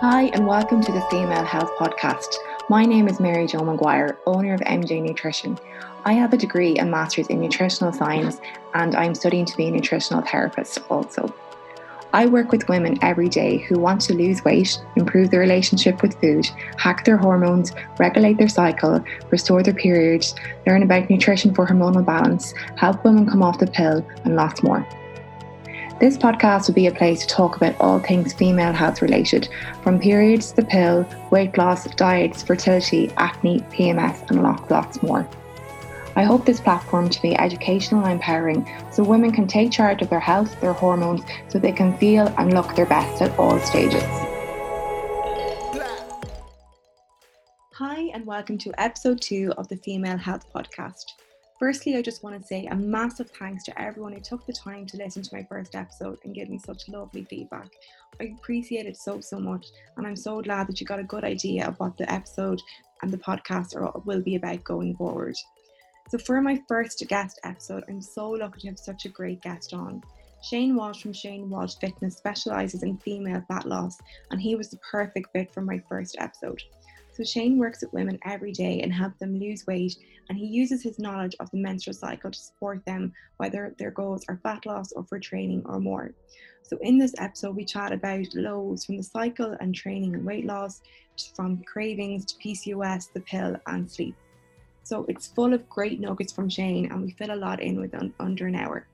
Hi, and welcome to the Female Health Podcast. My name is Mary Jo McGuire, owner of MJ Nutrition. I have a degree and master's in nutritional science, and I'm studying to be a nutritional therapist also. I work with women every day who want to lose weight, improve their relationship with food, hack their hormones, regulate their cycle, restore their periods, learn about nutrition for hormonal balance, help women come off the pill, and lots more. This podcast will be a place to talk about all things female health related, from periods, the pill, weight loss, diets, fertility, acne, PMS, and lots, lots more. I hope this platform to be educational and empowering so women can take charge of their health, their hormones, so they can feel and look their best at all stages. Hi, and welcome to episode two of the Female Health Podcast. Firstly, I just want to say a massive thanks to everyone who took the time to listen to my first episode and give me such lovely feedback. I appreciate it so, so much, and I'm so glad that you got a good idea of what the episode and the podcast are, will be about going forward. So, for my first guest episode, I'm so lucky to have such a great guest on. Shane Walsh from Shane Walsh Fitness specializes in female fat loss, and he was the perfect fit for my first episode. So Shane works with women every day and help them lose weight and he uses his knowledge of the menstrual cycle to support them whether their goals are fat loss or for training or more. So in this episode we chat about lows from the cycle and training and weight loss, from cravings to PCOS, the pill and sleep. So it's full of great nuggets from Shane and we fill a lot in within under an hour.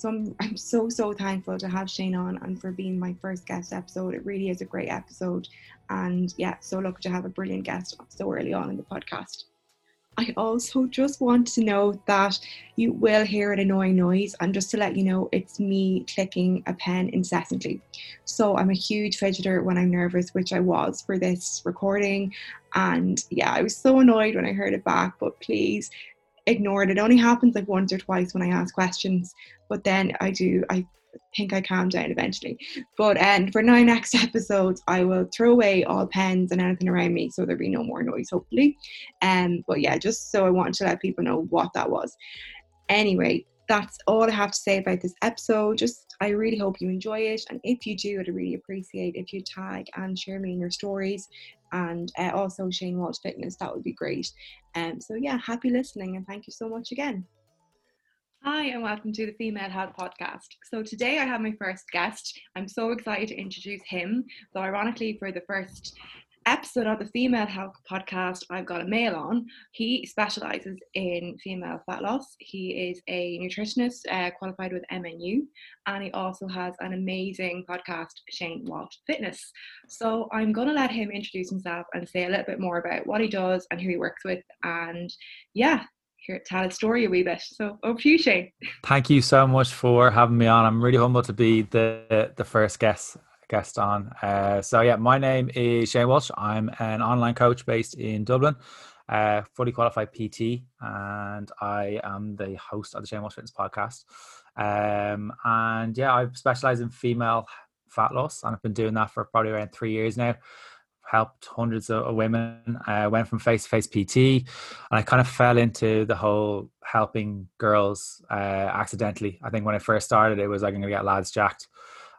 So I'm, I'm so, so thankful to have Shane on and for being my first guest episode. It really is a great episode. And yeah, so lucky to have a brilliant guest so early on in the podcast. I also just want to know that you will hear an annoying noise, and just to let you know, it's me clicking a pen incessantly. So I'm a huge fidgeter when I'm nervous, which I was for this recording. And yeah, I was so annoyed when I heard it back, but please ignore it. It only happens like once or twice when I ask questions, but then I do, I think I calm down eventually. But and um, for nine next episodes, I will throw away all pens and anything around me so there'll be no more noise, hopefully. Um, but yeah, just so I want to let people know what that was. Anyway, that's all I have to say about this episode. Just I really hope you enjoy it, and if you do, I'd really appreciate if you tag and share me in your stories, and uh, also Shane Walsh Fitness. That would be great. Um, so yeah, happy listening, and thank you so much again. Hi, and welcome to the Female Health Podcast. So, today I have my first guest. I'm so excited to introduce him. So, ironically, for the first episode of the Female Health Podcast, I've got a male on. He specializes in female fat loss. He is a nutritionist uh, qualified with MNU, and he also has an amazing podcast, Shane Walsh Fitness. So, I'm going to let him introduce himself and say a little bit more about what he does and who he works with. And yeah, here tell a story a wee bit. So over to you, Shane. Thank you so much for having me on. I'm really humbled to be the the first guest guest on. Uh, so yeah, my name is Shane Walsh. I'm an online coach based in Dublin, uh, fully qualified PT, and I am the host of the Shane Walsh Fitness podcast. Um, and yeah, I specialize in female fat loss, and I've been doing that for probably around three years now helped hundreds of women. I went from face to face PT, and I kind of fell into the whole helping girls uh, accidentally. I think when I first started, it was like I'm gonna get lads jacked,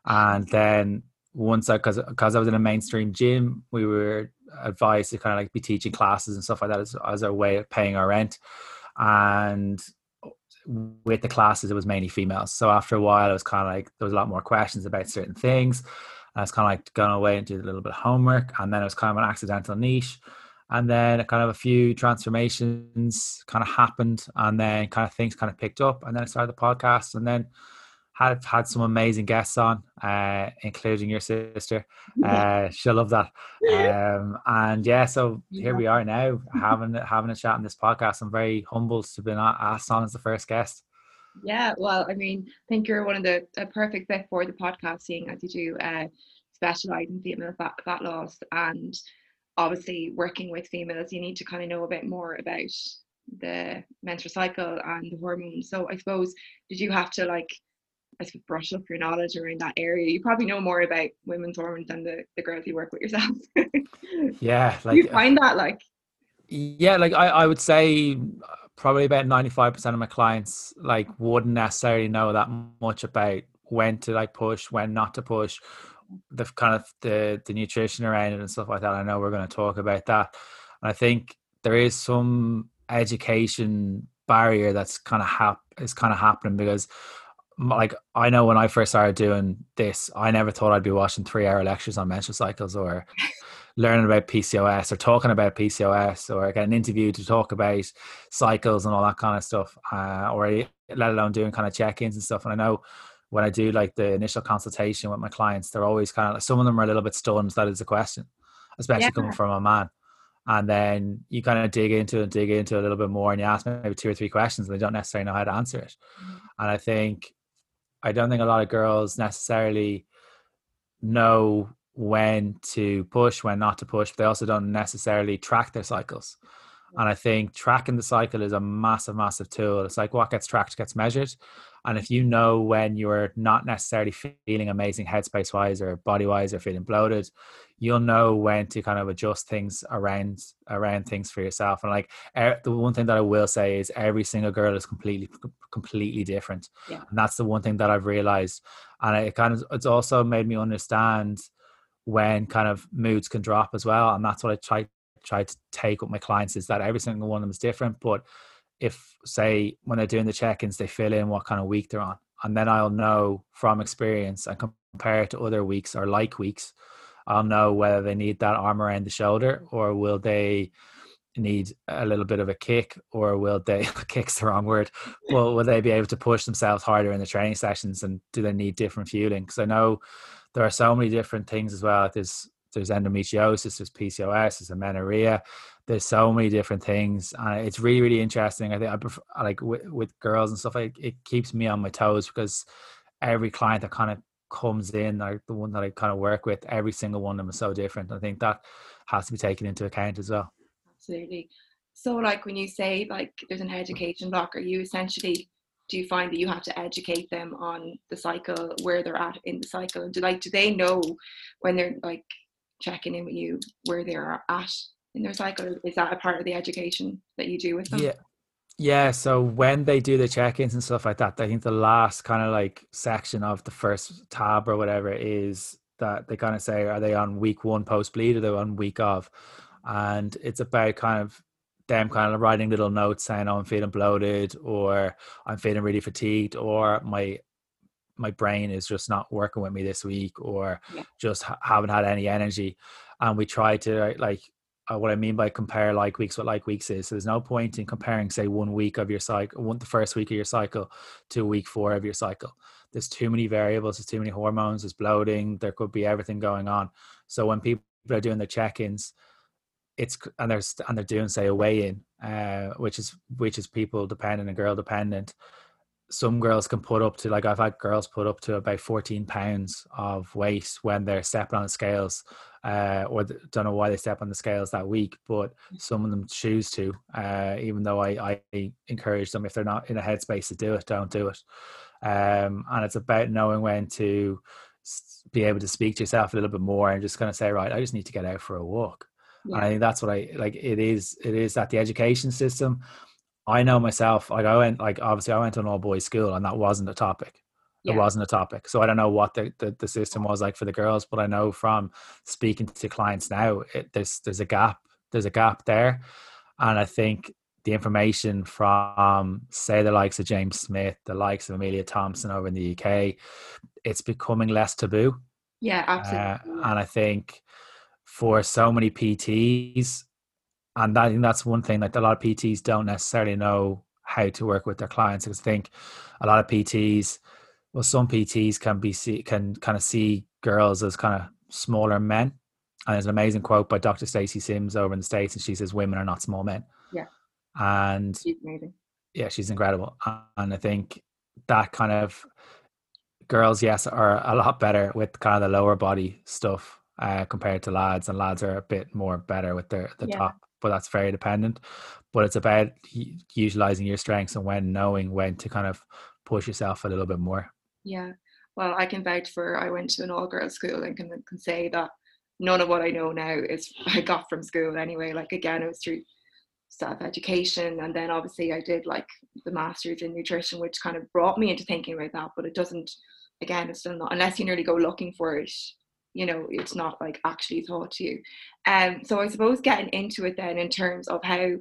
and then once I because because I was in a mainstream gym, we were advised to kind of like be teaching classes and stuff like that as, as our way of paying our rent, and with the classes it was mainly females. So after a while it was kind of like there was a lot more questions about certain things. I was kind of like going away and did a little bit of homework, and then it was kind of an accidental niche. And then kind of a few transformations kind of happened, and then kind of things kind of picked up, and then I started the podcast, and then had had some amazing guests on, uh, including your sister. Uh, she'll love that. Um, and yeah, so here we are now having having a chat in this podcast. I'm very humbled to be asked on as the first guest. Yeah, well, I mean, I think you're one of the a perfect fit for the podcast, seeing as you do uh, specialize in female fat, fat loss and obviously working with females, you need to kind of know a bit more about the menstrual cycle and the hormones. So I suppose did you have to like I suppose brush up your knowledge around that area? You probably know more about women's hormones than the, the girls you work with yourself. yeah, like you find that like yeah, like I, I would say probably about 95% of my clients like wouldn't necessarily know that much about when to like push when not to push the kind of the the nutrition around it and stuff like that. I know we're going to talk about that. And I think there is some education barrier that's kind of hap- is kind of happening because like I know when I first started doing this, I never thought I'd be watching three hour lectures on menstrual cycles or learning about PCOS or talking about PCOS or getting interviewed to talk about cycles and all that kind of stuff, uh, or let alone doing kind of check ins and stuff. And I know when I do like the initial consultation with my clients, they're always kind of like some of them are a little bit stunned that is a question, especially yeah. coming from a man. And then you kind of dig into it and dig into it a little bit more and you ask maybe two or three questions and they don't necessarily know how to answer it. Mm-hmm. And I think I don't think a lot of girls necessarily know when to push, when not to push. But they also don't necessarily track their cycles. And I think tracking the cycle is a massive, massive tool. It's like what gets tracked gets measured. And if you know when you're not necessarily feeling amazing headspace wise or body wise or feeling bloated, you'll know when to kind of adjust things around around things for yourself. And like er, the one thing that I will say is every single girl is completely completely different. Yeah. And that's the one thing that I've realized. And it kind of it's also made me understand when kind of moods can drop as well. And that's what I try try to take with my clients is that every single one of them is different. But if say when they're doing the check-ins they fill in what kind of week they're on and then i'll know from experience and compare it to other weeks or like weeks i'll know whether they need that arm around the shoulder or will they need a little bit of a kick or will they kick's the wrong word well will they be able to push themselves harder in the training sessions and do they need different fueling? Because i know there are so many different things as well. There's there's endometriosis there's pcos there's amenorrhea there's so many different things. And it's really really interesting. I think i prefer, like with, with girls and stuff like it keeps me on my toes because every client that kind of comes in like the one that i kind of work with every single one of them is so different. I think that has to be taken into account as well. Absolutely. So like when you say like there's an education block are you essentially do you find that you have to educate them on the cycle where they're at in the cycle? Do like do they know when they're like checking in with you where they're at in their cycle? Is that a part of the education that you do with them? Yeah. Yeah, so when they do the check-ins and stuff like that, I think the last kind of like section of the first tab or whatever is that they kind of say, are they on week one post bleed or they on week of? And it's about kind of them kind of writing little notes saying, oh, I'm feeling bloated or I'm feeling really fatigued or my my brain is just not working with me this week or yeah. just ha- haven't had any energy. And we try to like uh, what I mean by compare like weeks what like weeks is. So there's no point in comparing, say, one week of your cycle, one the first week of your cycle to week four of your cycle. There's too many variables. There's too many hormones. There's bloating. There could be everything going on. So when people are doing their check-ins, it's and they're and they're doing say a weigh-in, uh, which is which is people dependent and girl dependent some girls can put up to like I've had girls put up to about 14 pounds of weight when they're stepping on the scales, uh, or the, don't know why they step on the scales that week, but some of them choose to. Uh, even though I, I encourage them if they're not in a headspace to do it, don't do it. Um, and it's about knowing when to be able to speak to yourself a little bit more and just kind of say, right, I just need to get out for a walk. Yeah. And I think that's what I like. It is. It is that the education system I know myself, like I went, like obviously I went to an all boys school and that wasn't a topic. Yeah. It wasn't a topic. So I don't know what the, the, the, system was like for the girls, but I know from speaking to clients now, it, there's, there's a gap, there's a gap there. And I think the information from say the likes of James Smith, the likes of Amelia Thompson over in the UK, it's becoming less taboo. Yeah, absolutely. Uh, and I think for so many PTs, and that, I think that's one thing that a lot of PTs don't necessarily know how to work with their clients. Because I think a lot of PTs, well, some PTs can be see, can kind of see girls as kind of smaller men. And there's an amazing quote by Dr. Stacy Sims over in the States, and she says, Women are not small men. Yeah. And she's amazing. Yeah, she's incredible. And I think that kind of girls, yes, are a lot better with kind of the lower body stuff uh, compared to lads, and lads are a bit more better with their the yeah. top but that's very dependent. But it's about utilizing your strengths and when knowing when to kind of push yourself a little bit more. Yeah. Well, I can vouch for I went to an all girls school and can, can say that none of what I know now is I got from school anyway. Like again, it was through self education, and then obviously I did like the masters in nutrition, which kind of brought me into thinking about that. But it doesn't. Again, it's still not unless you nearly go looking for it. You know it's not like actually taught to you. Um so i suppose getting into it then in terms of how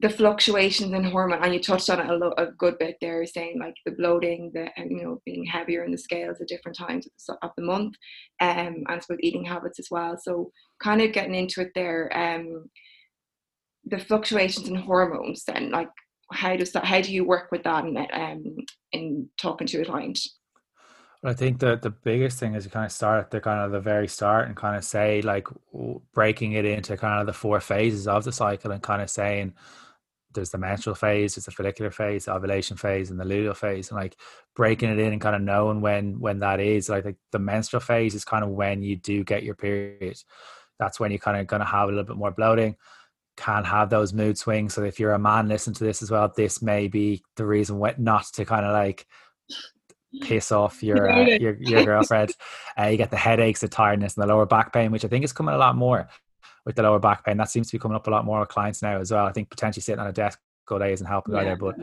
the fluctuations in hormone and you touched on it a, lo- a good bit there saying like the bloating the you know being heavier in the scales at different times of the, month um and suppose eating habits as well. So kind of getting into it there um the fluctuations in hormones then like how does that how do you work with that in, um in talking to a client I think that the biggest thing is you kind of start at the kind of the very start and kind of say like breaking it into kind of the four phases of the cycle and kind of saying there's the menstrual phase, there's the follicular phase, the ovulation phase, and the luteal phase, and like breaking it in and kind of knowing when when that is. Like, the menstrual phase is kind of when you do get your period. That's when you're kind of going to have a little bit more bloating, can have those mood swings. So if you're a man, listen to this as well. This may be the reason what not to kind of like piss off your uh, your, your girlfriend. Uh, you get the headaches, the tiredness, and the lower back pain, which I think is coming a lot more with the lower back pain. That seems to be coming up a lot more with clients now as well. I think potentially sitting on a desk all day isn't helping yeah, either, but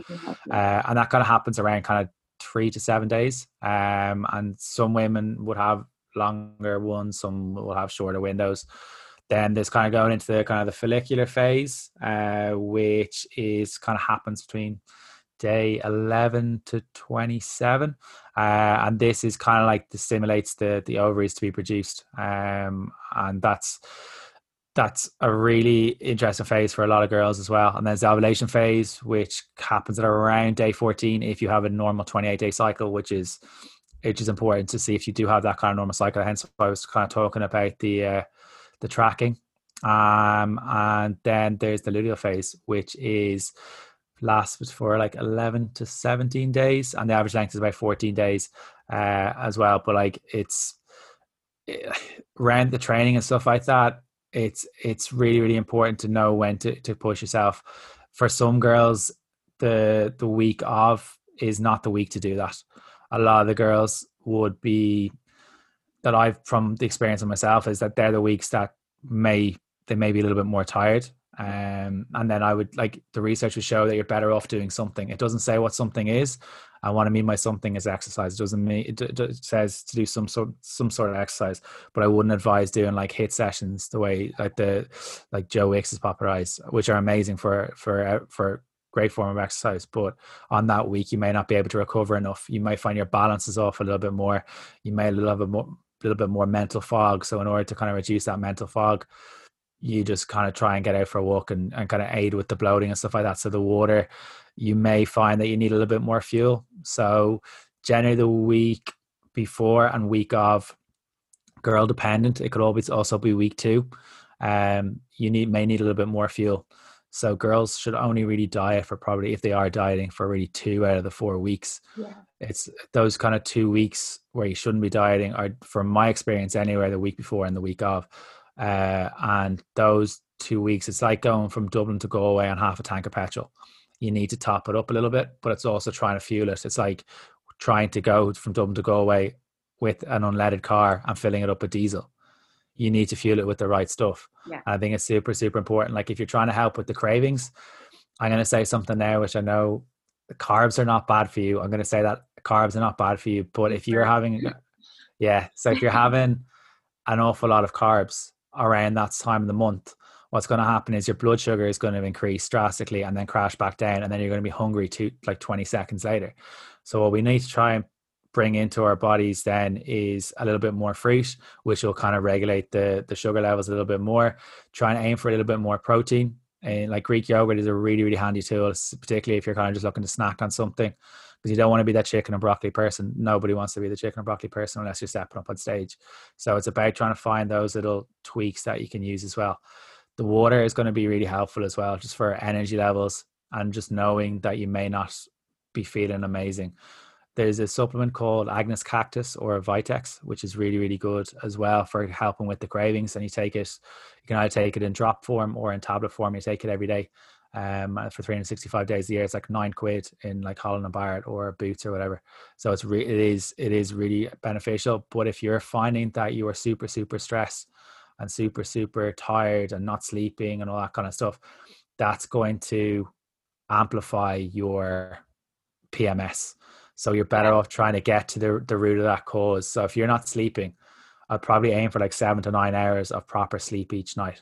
uh, and that kind of happens around kind of three to seven days. Um, and some women would have longer ones, some will have shorter windows. Then there's kind of going into the kind of the follicular phase, uh, which is kind of happens between day 11 to 27 uh, and this is kind of like the stimulates the the ovaries to be produced um, and that's that's a really interesting phase for a lot of girls as well. And there's the ovulation phase, which happens at around day 14 if you have a normal 28 day cycle, which is which is important to see if you do have that kind of normal cycle. Hence, I was kind of talking about the uh, the tracking. Um, and then there's the luteal phase, which is lasts for like 11 to 17 days, and the average length is about 14 days uh, as well. But like it's eh, around the training and stuff like that it's it's really really important to know when to, to push yourself. For some girls the the week of is not the week to do that. A lot of the girls would be that i've from the experience of myself is that they're the weeks that may they may be a little bit more tired um, and then I would like the research would show that you're better off doing something. It doesn't say what something is. I want to mean by something is exercise. It doesn't mean it, it says to do some sort some sort of exercise, but I wouldn't advise doing like HIIT sessions the way like the like Joe Wicks' is popularized, which are amazing for for uh, for great form of exercise. But on that week, you may not be able to recover enough. You might find your balance is off a little bit more. You may have a little bit more, little bit more mental fog. So in order to kind of reduce that mental fog, you just kind of try and get out for a walk and, and kind of aid with the bloating and stuff like that. So the water, you may find that you need a little bit more fuel. So generally the week before and week of girl dependent, it could always also be week two. Um, you need may need a little bit more fuel. So girls should only really diet for probably if they are dieting for really two out of the four weeks. Yeah. It's those kind of two weeks where you shouldn't be dieting are from my experience anywhere the week before and the week of uh, and those two weeks, it's like going from Dublin to Galway on half a tank of petrol. You need to top it up a little bit, but it's also trying to fuel it. It's like trying to go from Dublin to Galway with an unleaded car and filling it up with diesel. You need to fuel it with the right stuff. Yeah. I think it's super, super important. Like if you're trying to help with the cravings, I'm going to say something now, which I know the carbs are not bad for you. I'm going to say that carbs are not bad for you. But if you're having, yeah, so if you're having an awful lot of carbs, around that time of the month, what's going to happen is your blood sugar is going to increase drastically and then crash back down, and then you're going to be hungry to like 20 seconds later. So what we need to try and bring into our bodies then is a little bit more fruit, which will kind of regulate the the sugar levels a little bit more. Try and aim for a little bit more protein. And like Greek yogurt is a really really handy tool, particularly if you're kind of just looking to snack on something because you don't want to be that chicken and broccoli person. Nobody wants to be the chicken and broccoli person unless you're stepping up on stage. So it's about trying to find those little tweaks that you can use as well. The water is going to be really helpful as well, just for energy levels and just knowing that you may not be feeling amazing. There's a supplement called Agnus Castus or Vitex, which is really, really good as well for helping with the cravings. And you take it, you can either take it in drop form or in tablet form. You take it every day um, for 365 days a year. It's like nine quid in like Holland and Barrett or Boots or whatever. So it's re- it is it is really beneficial. But if you're finding that you are super super stressed and super super tired and not sleeping and all that kind of stuff, that's going to amplify your PMS. So you're better off trying to get to the the root of that cause. So if you're not sleeping, I'd probably aim for like seven to nine hours of proper sleep each night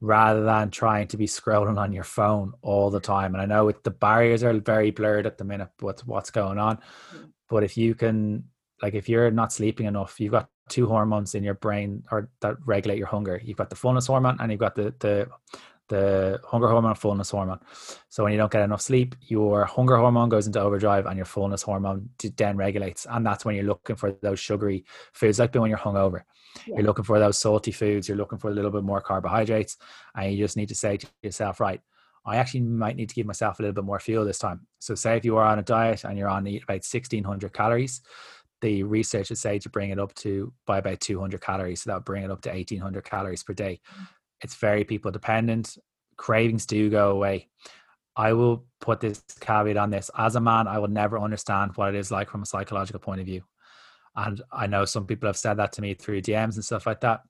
rather than trying to be scrolling on your phone all the time. And I know it, the barriers are very blurred at the minute with what's going on. Mm. But if you can, like, if you're not sleeping enough, you've got two hormones in your brain or that regulate your hunger. You've got the fullness hormone and you've got the the the hunger hormone fullness hormone. So when you don't get enough sleep, your hunger hormone goes into overdrive and your fullness hormone then regulates. And that's when you're looking for those sugary foods, like when you're hungover. Yeah. You're looking for those salty foods, you're looking for a little bit more carbohydrates, and you just need to say to yourself, right, I actually might need to give myself a little bit more fuel this time. So say if you are on a diet and you're on eat about 1600 calories, the researchers say to bring it up to by about 200 calories. So that would bring it up to 1800 calories per day. Mm. It's very people dependent. Cravings do go away. I will put this caveat on this. As a man, I will never understand what it is like from a psychological point of view. And I know some people have said that to me through DMs and stuff like that.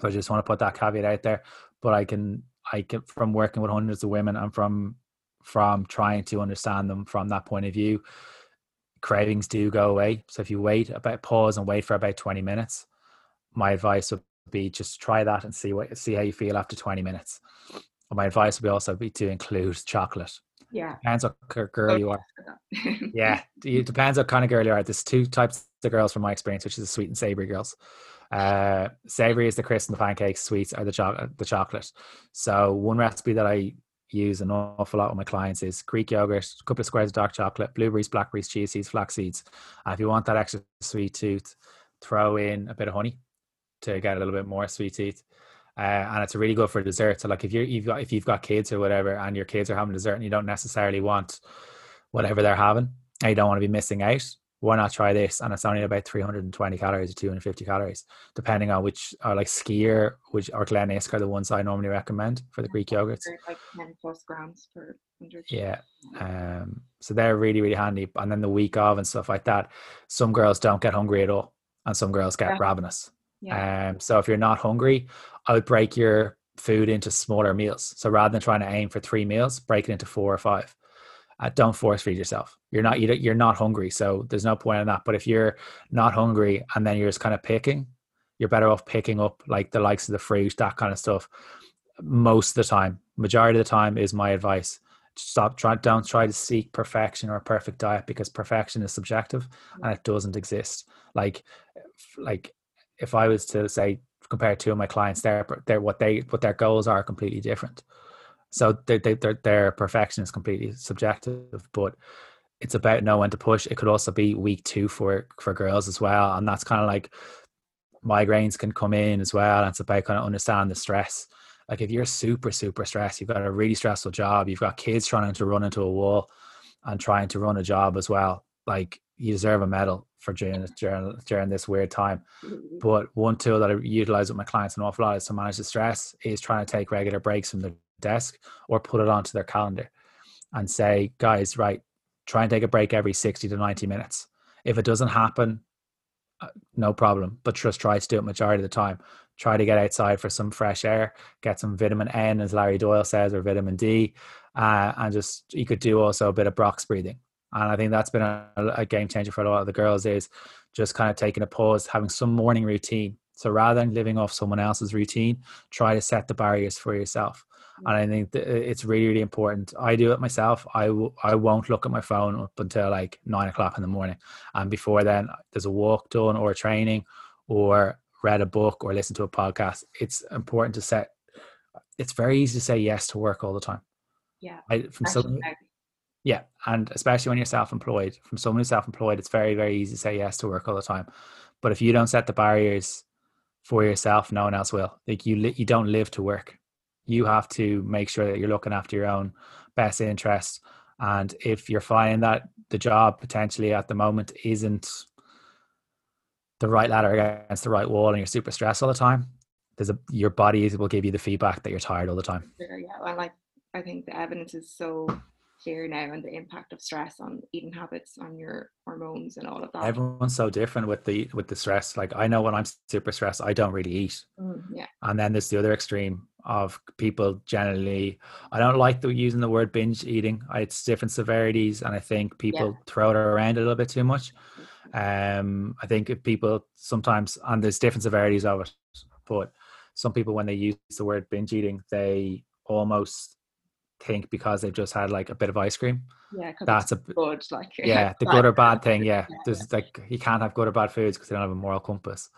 So I just want to put that caveat out there. But I can, I can, from working with hundreds of women and from, from trying to understand them from that point of view, cravings do go away. So if you wait about pause and wait for about 20 minutes, my advice would be just try that and see what see how you feel after 20 minutes. And my advice would be also be to include chocolate. Yeah. Depends what girl you are. yeah. It depends what kind of girl you are. There's two types of girls from my experience, which is the sweet and savory girls. Uh, savory is the crisp and the pancakes, sweets are the chocolate the chocolate. So one recipe that I use an awful lot with my clients is Greek yogurt, a couple of squares of dark chocolate, blueberries, blackberries, chia seeds, flax seeds. And if you want that extra sweet tooth, throw in a bit of honey to get a little bit more sweet tooth. Uh, and it's really good for dessert. So like if you're you've got if you've got kids or whatever, and your kids are having dessert, and you don't necessarily want whatever they're having, and you don't want to be missing out, why not try this? And it's only about 320 calories or 250 calories, depending on which, are like Skyr, which or Glenisk are the ones I normally recommend for the Greek yogurts. Like 10 plus grams per 100. Yeah. Um, so they're really, really handy. And then the week of and stuff like that, some girls don't get hungry at all, and some girls get yeah. ravenous. Yeah. Um, so if you're not hungry, I would break your food into smaller meals. So rather than trying to aim for three meals, break it into four or five uh, don't force feed yourself. You're not you're not hungry, so there's no point in that. But if you're not hungry and then you're just kind of picking, you're better off picking up like the likes of the fruit, that kind of stuff. Most of the time, majority of the time is my advice. Stop try don't try to seek perfection or a perfect diet because perfection is subjective and it doesn't exist. Like like if I was to say compare two of my clients, their their what they what their goals are completely different. So they, they, their perfection is completely subjective, but it's about knowing when to push. It could also be week two for for girls as well, and that's kind of like migraines can come in as well. And it's about kind of understanding the stress. Like if you're super super stressed, you've got a really stressful job, you've got kids trying to run into a wall and trying to run a job as well. Like you deserve a medal for during during during this weird time. Mm-hmm. But one tool that I utilize with my clients an awful lot is to manage the stress is trying to take regular breaks from the desk or put it onto their calendar and say, guys, right, try and take a break every 60 to 90 minutes. If it doesn't happen, uh, no problem, but just try to do it majority of the time. Try to get outside for some fresh air, get some vitamin N, as Larry Doyle says, or vitamin D, uh, and just you could do also a bit of box breathing. And I think that's been a, a game changer for a lot of the girls is just kind of taking a pause, having some morning routine. So rather than living off someone else's routine, try to set the barriers for yourself mm. and I think it's really really important. I do it myself. I w- I won't look at my phone up until like nine o'clock in the morning, and before then, there's a walk done or a training, or read a book or listen to a podcast. It's important to set. It's very easy to say yes to work all the time. Yeah. I, from some, yeah, and especially when you're self-employed, from someone who's self-employed, it's very very easy to say yes to work all the time. But if you don't set the barriers for yourself, no one else will. Like you, li- you don't live to work you have to make sure that you're looking after your own best interests. And if you're finding that the job potentially at the moment isn't the right ladder against the right wall and you're super stressed all the time, there's a your body will give you the feedback that you're tired all the time. Yeah. Well, like I think the evidence is so clear now and the impact of stress on eating habits on your hormones and all of that. Everyone's so different with the with the stress. Like i know when i'm super stressed i don't really eat. Mm, yeah. And then there's the other extreme of people generally i don't like the using the word binge eating. It's different severities and i think people yeah. throw it around a little bit too much. Um, I think if people sometimes, and there's different severities of it, but some people when they use the word binge eating, they almost think because they've just had like a bit of ice cream. Yeah, that's a good. Like yeah, the good or bad thing. Yeah, there's like you can't have good or bad foods because they don't have a moral compass.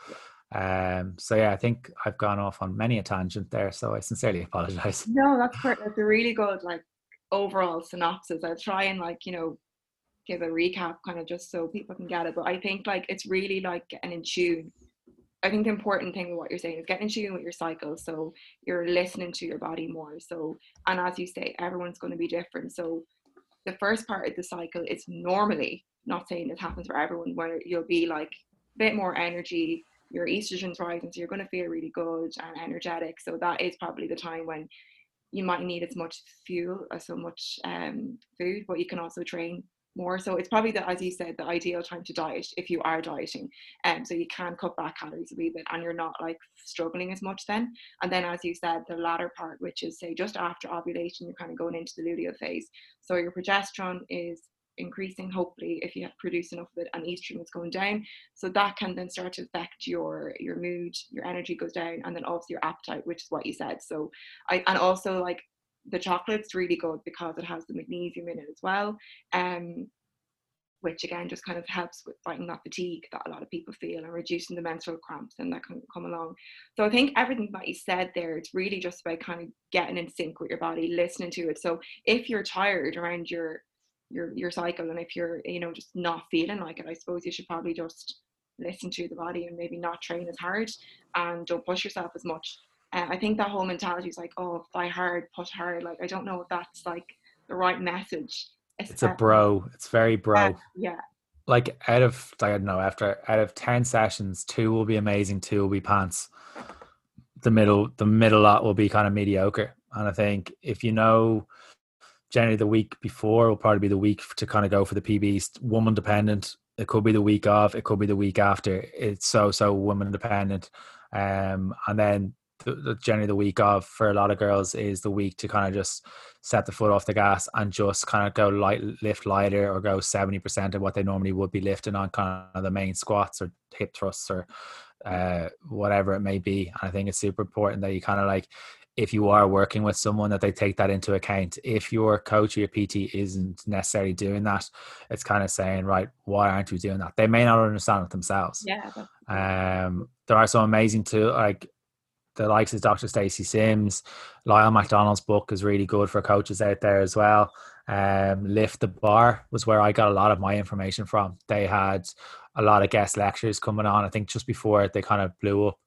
Um, so yeah, I think I've gone off on many a tangent there. So I sincerely apologize. No, that's perfect. That's a really good like overall synopsis. I'll try and like you know give a recap kind of just so people can get it. But I think like it's really like getting in tune. I think the important thing with what you're saying is getting in tune with your cycle. So you're listening to your body more. So and as you say, everyone's going to be different. So the first part of the cycle is normally not saying this happens for everyone where you'll be like a bit more energy your estrogen's rising so you're going to feel really good and energetic so that is probably the time when you might need as much fuel as so much um, food but you can also train more. So it's probably the as you said the ideal time to diet if you are dieting. And um, so you can cut back calories a wee bit and you're not like struggling as much then. And then as you said the latter part which is say just after ovulation you're kind of going into the luteal phase. So your progesterone is increasing hopefully if you produce enough of it and estrogen is going down. So that can then start to affect your your mood your energy goes down and then also your appetite which is what you said. So i and also like the chocolate's really good because it has the magnesium in it as well um which again just kind of helps with fighting that fatigue that a lot of people feel and reducing the menstrual cramps and that can come along. So I think everything that you said there, it's really just about kind of getting in sync with your body, listening to it. So if you're tired around your your your cycle and if you're you know just not feeling like it i suppose you should probably just listen to the body and maybe not train as hard and don't push yourself as much uh, i think that whole mentality is like oh fly hard push hard like i don't know if that's like the right message it's a bro it's very bro uh, yeah like out of i don't know after out of 10 sessions two will be amazing two will be pants the middle the middle lot will be kind of mediocre and i think if you know generally the week before will probably be the week to kind of go for the PBs. Woman dependent. It could be the week of. It could be the week after. It's so so woman dependent. Um, and then the, generally the week of for a lot of girls is the week to kind of just set the foot off the gas and just kind of go light lift lighter or go 70% of what they normally would be lifting on kind of the main squats or hip thrusts or uh, whatever it may be. And i think it's super important that you kind of like if you are working with someone that they take that into account. If your coach or your pt isn't necessarily doing that it's kind of saying right why aren't you doing that? They may not understand it themselves. Yeah um there are some amazing too like the likes of Dr. Stacy Sims, Lyle McDonald's book is really good for coaches out there as well. Um, Lift the Bar was where I got a lot of my information from. They had a lot of guest lectures coming on. I think just before it they kind of blew up,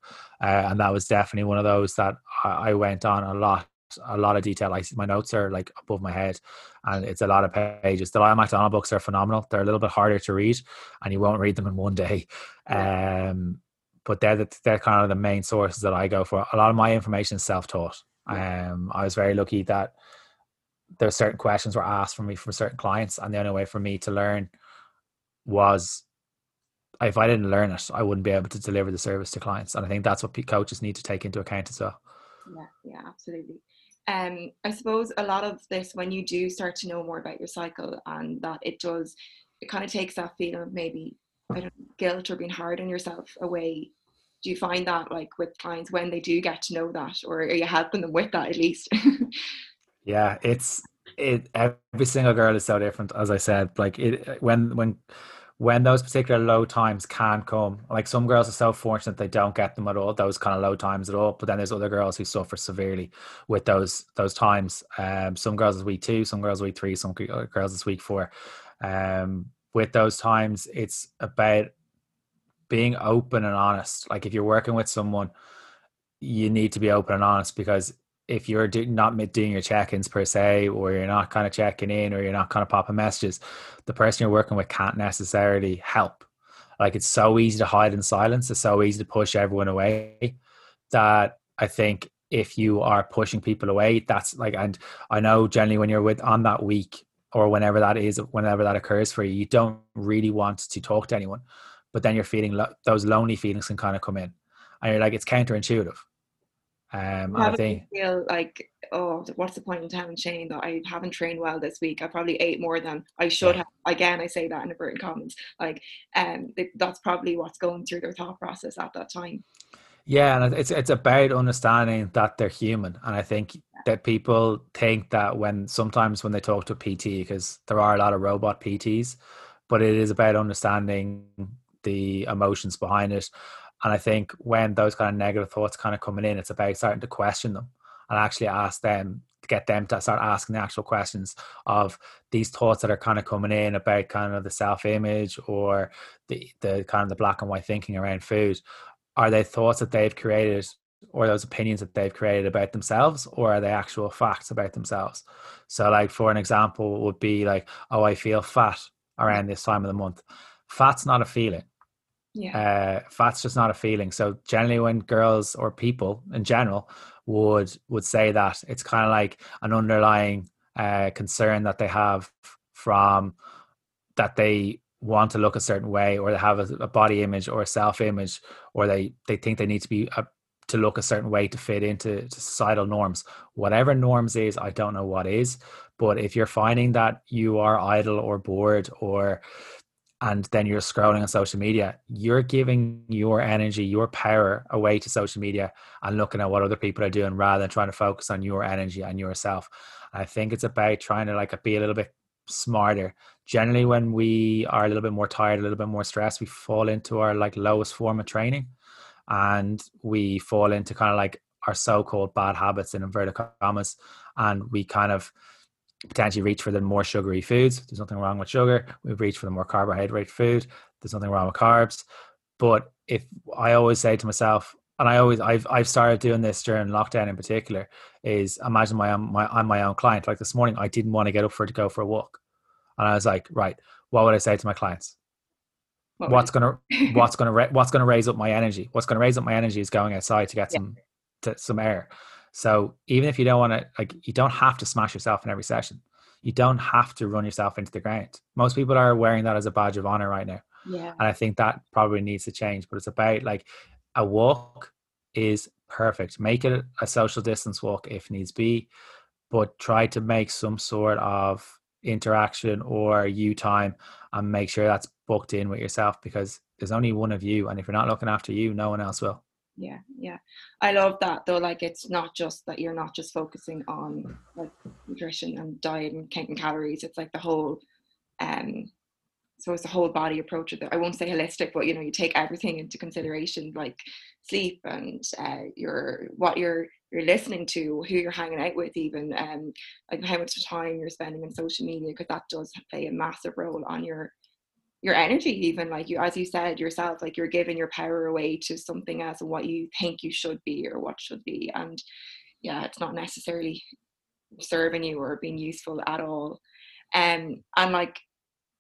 uh, and that was definitely one of those that I, I went on a lot a lot of detail. Like my notes are like above my head, and it's a lot of pages. The Lyle McDonald books are phenomenal. They're a little bit harder to read, and you won't read them in one day. Um, but they're the, they're kind of the main sources that I go for. A lot of my information is self taught. Um, I was very lucky that there were certain questions were asked from me from certain clients, and the only way for me to learn was if I didn't learn it, I wouldn't be able to deliver the service to clients. And I think that's what coaches need to take into account as well. Yeah, yeah, absolutely. Um, I suppose a lot of this, when you do start to know more about your cycle, and that it does, it kind of takes that feeling of maybe I don't guilt or being hard on yourself away. Do you find that like with clients when they do get to know that, or are you helping them with that at least? yeah, it's it. Every single girl is so different, as I said. Like it when when when those particular low times can come. Like some girls are so fortunate they don't get them at all, those kind of low times at all. But then there's other girls who suffer severely with those those times. Um, some girls is week two, some girls week three, some girls is week four. Um, with those times, it's about being open and honest. Like if you're working with someone, you need to be open and honest because if you're do, not doing your check-ins per se or you're not kind of checking in or you're not kind of popping messages the person you're working with can't necessarily help like it's so easy to hide in silence it's so easy to push everyone away that i think if you are pushing people away that's like and i know generally when you're with on that week or whenever that is whenever that occurs for you you don't really want to talk to anyone but then you're feeling lo- those lonely feelings can kind of come in and you're like it's counterintuitive Um, I think feel like oh, what's the point in telling Shane that I haven't trained well this week? I probably ate more than I should yeah. have. Again, I say that in inverted commas. Like, um, that's probably what's going through their thought process at that time. Yeah, and it's it's about understanding that they're human, and I think that people think that when sometimes when they talk to PT, because there are a lot of robot PTs, but it is about understanding the emotions behind it. And I think when those kind of negative thoughts kind of coming in, it's about starting to question them and actually ask them to get them to start asking the actual questions of these thoughts that are kind of coming in about kind of the self image or the the kind of the black and white thinking around food. Are they thoughts that they've created or those opinions that they've created about themselves or are they actual facts about themselves so like for an example would be like oh i feel fat around this time of the month fat's not a feeling yeah. Uh, fat's just not a feeling. So generally, when girls or people in general would would say that, it's kind of like an underlying uh, concern that they have from that they want to look a certain way, or they have a, a body image or a self image, or they they think they need to be a, to look a certain way to fit into societal norms. Whatever norms is, I don't know what is. But if you're finding that you are idle or bored or and then you're scrolling on social media, you're giving your energy, your power away to social media and looking at what other people are doing rather than trying to focus on your energy and yourself. I think it's about trying to like be a little bit smarter. Generally, when we are a little bit more tired, a little bit more stressed, we fall into our like lowest form of training and we fall into kind of like our so-called bad habits in inverted commas and we kind of potentially reach for the more sugary foods. There's nothing wrong with sugar. We reach for the more carbohydrate food. There's nothing wrong with carbs. But if I always say to myself, and I always I've I've started doing this during lockdown in particular, is imagine my my I'm my own client. Like this morning, I didn't want to get up for to go for a walk, and I was like, right, what would I say to my clients? What what's gonna what's gonna what's gonna raise up my energy? What's gonna raise up my energy is going outside to get yeah. some to, some air. So even if you don't want to, like, you don't have to smash yourself in every session. You don't have to run yourself into the ground. Most people are wearing that as a badge of honor right now. Yeah. And I think that probably needs to change. But it's about like a walk is perfect. Make it a social distance walk if needs be, but try to make some sort of interaction or you time and make sure that's booked in with yourself because there's only one of you. And if you're not looking after you, no one else will yeah yeah i love that though like it's not just that you're not just focusing on like nutrition and diet and counting calories it's like the whole um so it's the whole body approach of it i won't say holistic but you know you take everything into consideration like sleep and uh, your what you're you're listening to who you're hanging out with even um like how much time you're spending on social media because that does play a massive role on your your energy even like you as you said yourself like you're giving your power away to something else and what you think you should be or what should be and yeah it's not necessarily serving you or being useful at all. Um and like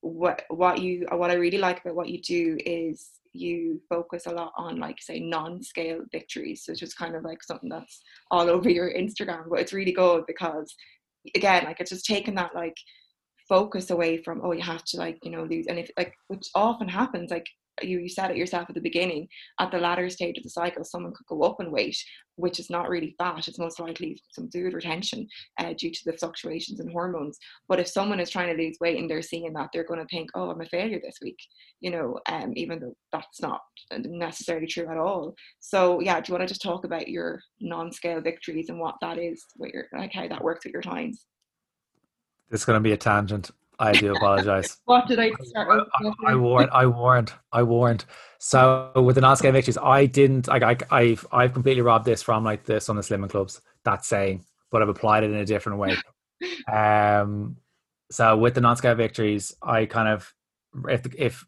what what you what i really like about what you do is you focus a lot on like say non-scale victories it's just kind of like something that's all over your instagram but it's really good because again like it's just taking that like focus away from oh you have to like you know lose and if like which often happens like you, you said it yourself at the beginning at the latter stage of the cycle someone could go up in weight which is not really fat it's most likely some food retention uh, due to the fluctuations in hormones. But if someone is trying to lose weight and they're seeing that they're going to think oh i'm a failure this week you know um, even though that's not necessarily true at all. So yeah do you want to just talk about your non-scale victories and what that is what your like how that works with your clients? It's going to be a tangent. I do apologize. what did I start with? I, I, warned. I warned. I warned. So with the non-scale victories, I didn't. Like I, I've I've completely robbed this from like the Sun and Slimming clubs. That saying, but I've applied it in a different way. um. So with the non-scale victories, I kind of if if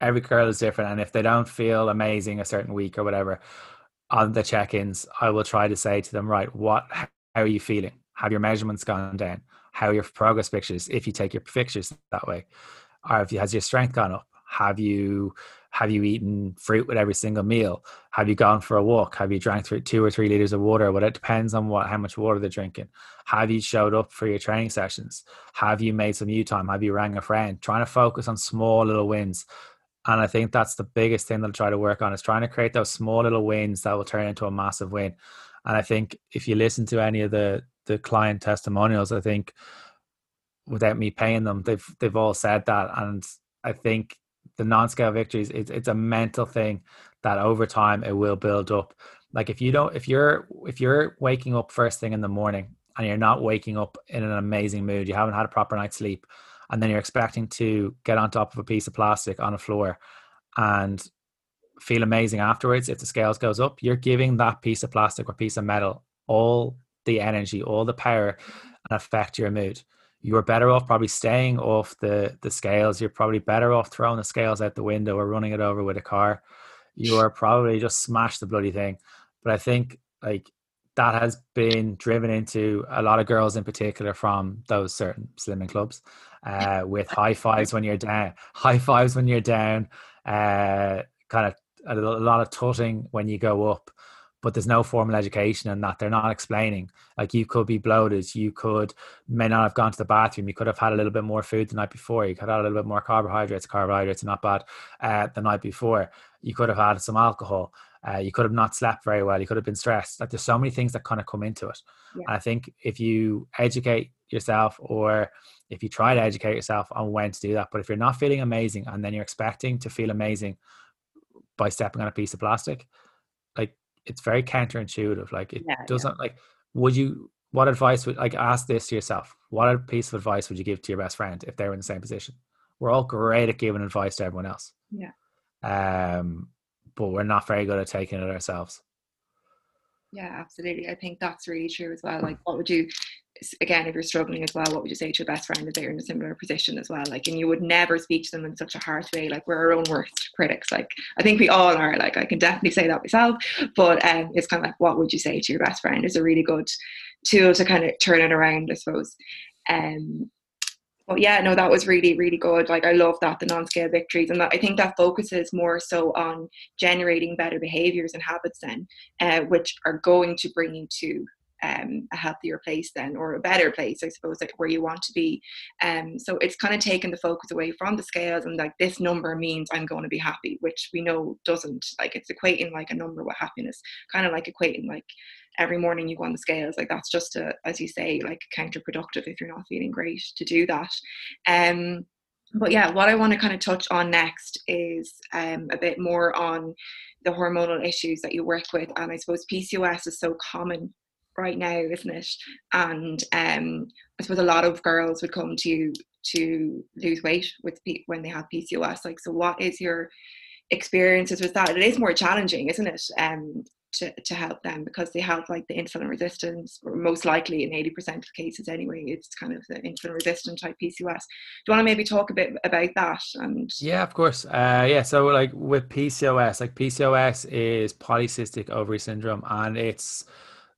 every girl is different, and if they don't feel amazing a certain week or whatever, on the check-ins, I will try to say to them, right, what, how are you feeling? Have your measurements gone down? How your progress pictures if you take your pictures that way. Or if you, has your strength gone up? Have you have you eaten fruit with every single meal? Have you gone for a walk? Have you drank two or three liters of water? Well it depends on what how much water they're drinking. Have you showed up for your training sessions? Have you made some u time? Have you rang a friend? Trying to focus on small little wins. And i think that's the biggest thing that i'll try to work on is trying to create those small little wins that will turn into a massive win. And I think if you listen to any of the the client testimonials, I think without me paying them, they've they've all said that. And I think the non-scale victories, it's it's a mental thing that over time it will build up. Like if you don't, if you're if you're waking up first thing in the morning and you're not waking up in an amazing mood, you haven't had a proper night's sleep, and then you're expecting to get on top of a piece of plastic on a floor and feel amazing afterwards if the scales goes up you're giving that piece of plastic or piece of metal all the energy all the power and affect your mood. You're better off probably staying off the the scales. You're probably better off throwing the scales out the window or running it over with a car. You are probably just smash the bloody thing. But i think like that has been driven into a lot of girls in particular from those certain slimming clubs uh, with high fives when you're down high fives when you're down uh, kind of a, lot of tutting when you go up but there's no formal education in that. They're not explaining. Like you could be bloated you could may not have gone to the bathroom you could have had a little bit more food the night before you could have had a little bit more carbohydrates carbohydrates are not bad uh, the night before. You could have had some alcohol uh, you could have not slept very well you could have been stressed. Like there's so many things that kind of come into it. Yeah. and i think if you educate yourself or if you try to educate yourself on when to do that but if you're not feeling amazing and then you're expecting to feel amazing by stepping on a piece of plastic it's very counterintuitive like it yeah, doesn't yeah. like would you what advice would like ask this to yourself. What a piece of advice would you give to your best friend if they were in the same position? We're all great at giving advice to everyone else yeah. um but we're not very good at taking it ourselves. Yeah absolutely i think that's really true as well like what would you again, if you're struggling as well, what would you say to your best friend if they're in a similar position as well? Like, and you would never speak to them in such a harsh way. Like, we're our own worst critics. Like, I think we all are. Like, I can definitely say that myself. But um, it's kind of like, what would you say to your best friend? Is a really good tool to kind of turn it around, I suppose. Um, but yeah, no, that was really, really good. Like, I love that the non-scale victories, and that, I think that focuses more so on generating better behaviors and habits then, uh, which are going to bring you to um, a healthier place then or a better place i suppose like where you want to be. Um, so it's kind of taken the focus away from the scales and like this number means i'm going to be happy which we know doesn't like it's equating like a number with happiness kind of like equating like every morning you go on the scales like that's just a, as you say like counterproductive if you're not feeling great to do that. Um but yeah what i want to kind of touch on next is um, a bit more on the hormonal issues that you work with and i suppose pcos is so common right now, isn't it? And um, I suppose a lot of girls would come to to lose weight with when they have PCOS. Like, so what is your experiences with that? It is more challenging, isn't it? Um, to, to help them because they have like the insulin resistance, or most likely in 80% of cases anyway, it's kind of the insulin resistant type PCOS. Do you want to maybe talk a bit about that? And yeah, of course. Uh, yeah, so like with PCOS, like PCOS is polycystic ovary syndrome, and it's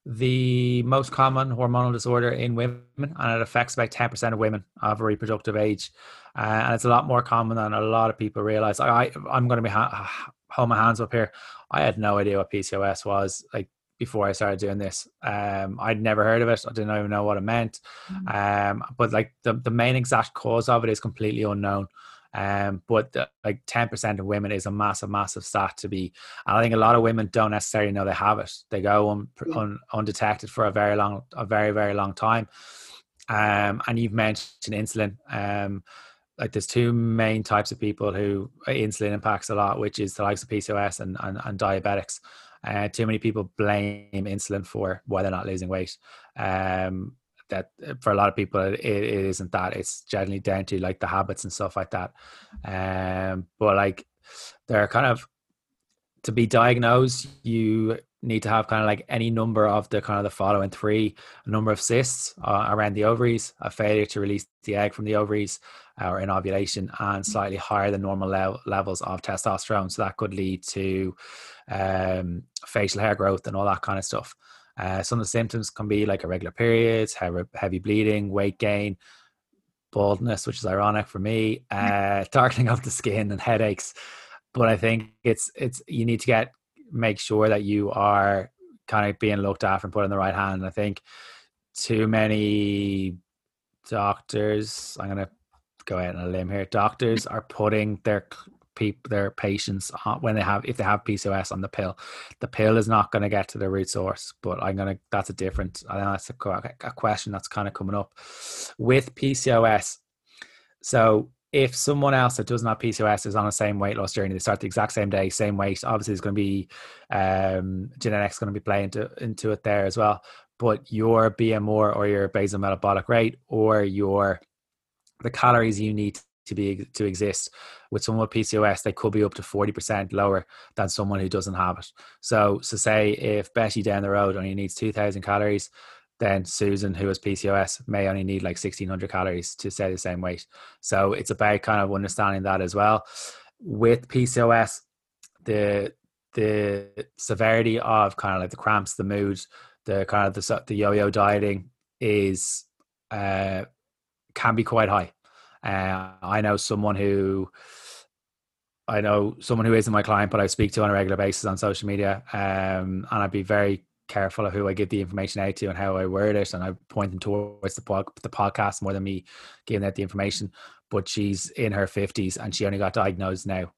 the most common hormonal disorder in women, and it affects about 10% of women of a reproductive age. Uh, and it's a lot more common than a lot of people realize. I, I'm going to be ha- hold my hands up here. I had no idea what PCOS was like before I started doing this. Um, I'd never heard of it. I didn't even know what it meant. Mm. Um, but like the, the main exact cause of it is completely unknown. Um, but the, like 10% of women is a massive, massive stat to be. And I think a lot of women don't necessarily know they have it. They go un, un, undetected for a very long, a very, very long time. Um, and you've mentioned insulin. Um, like there's two main types of people who insulin impacts a lot, which is the likes of PCOS and, and, and diabetics. Uh, too many people blame insulin for why they're not losing weight. Um, that uh, for a lot of people it, it isn't that. It's generally down to like the habits and stuff like that. Um but like they're kind of to be diagnosed you need to have kind of like any number of the kind of the following three a number of cysts uh, around the ovaries a failure to release the egg from the ovaries uh, or in ovulation and slightly higher than normal le- levels of testosterone. So that could lead to um, facial hair growth and all that kind of stuff uh, some of the symptoms can be like irregular periods, heavy bleeding, weight gain, baldness, which is ironic for me, uh, darkening of the skin, and headaches. But I think it's it's you need to get make sure that you are kind of being looked after and put in the right hand. I think too many doctors. I'm gonna go out on a limb here. Doctors are putting their people their patients when they have if they have PCOS on the pill. The pill is not going to get to the root source, but I'm gonna that's a different. Know that's a, a question that's kind of coming up with PCOS. So if someone else that doesn't have PCOS is on the same weight loss journey, they start the exact same day, same weight. Obviously, there's going to be um, genetics going to be playing into, into it there as well. But your BMR or your basal metabolic rate or your the calories you need to be to exist with someone with PCOS, they could be up to 40% lower than someone who doesn't have it. So, so say if Betty down the road only needs 2,000 calories, then Susan, who has PCOS, may only need like 1600 calories to stay the same weight. So it's about kind of understanding that as well. With PCOS, the the severity of kind of like the cramps, the mood, the kind of the the yo-yo dieting is uh, can be quite high. Uh, I know someone who I know someone who isn't my client, but I speak to on a regular basis on social media, um, and I'd be very careful of who I give the information out to and how I word it, and I point them towards the pod, the podcast more than me giving out the information. But she's in her fifties and she only got diagnosed now.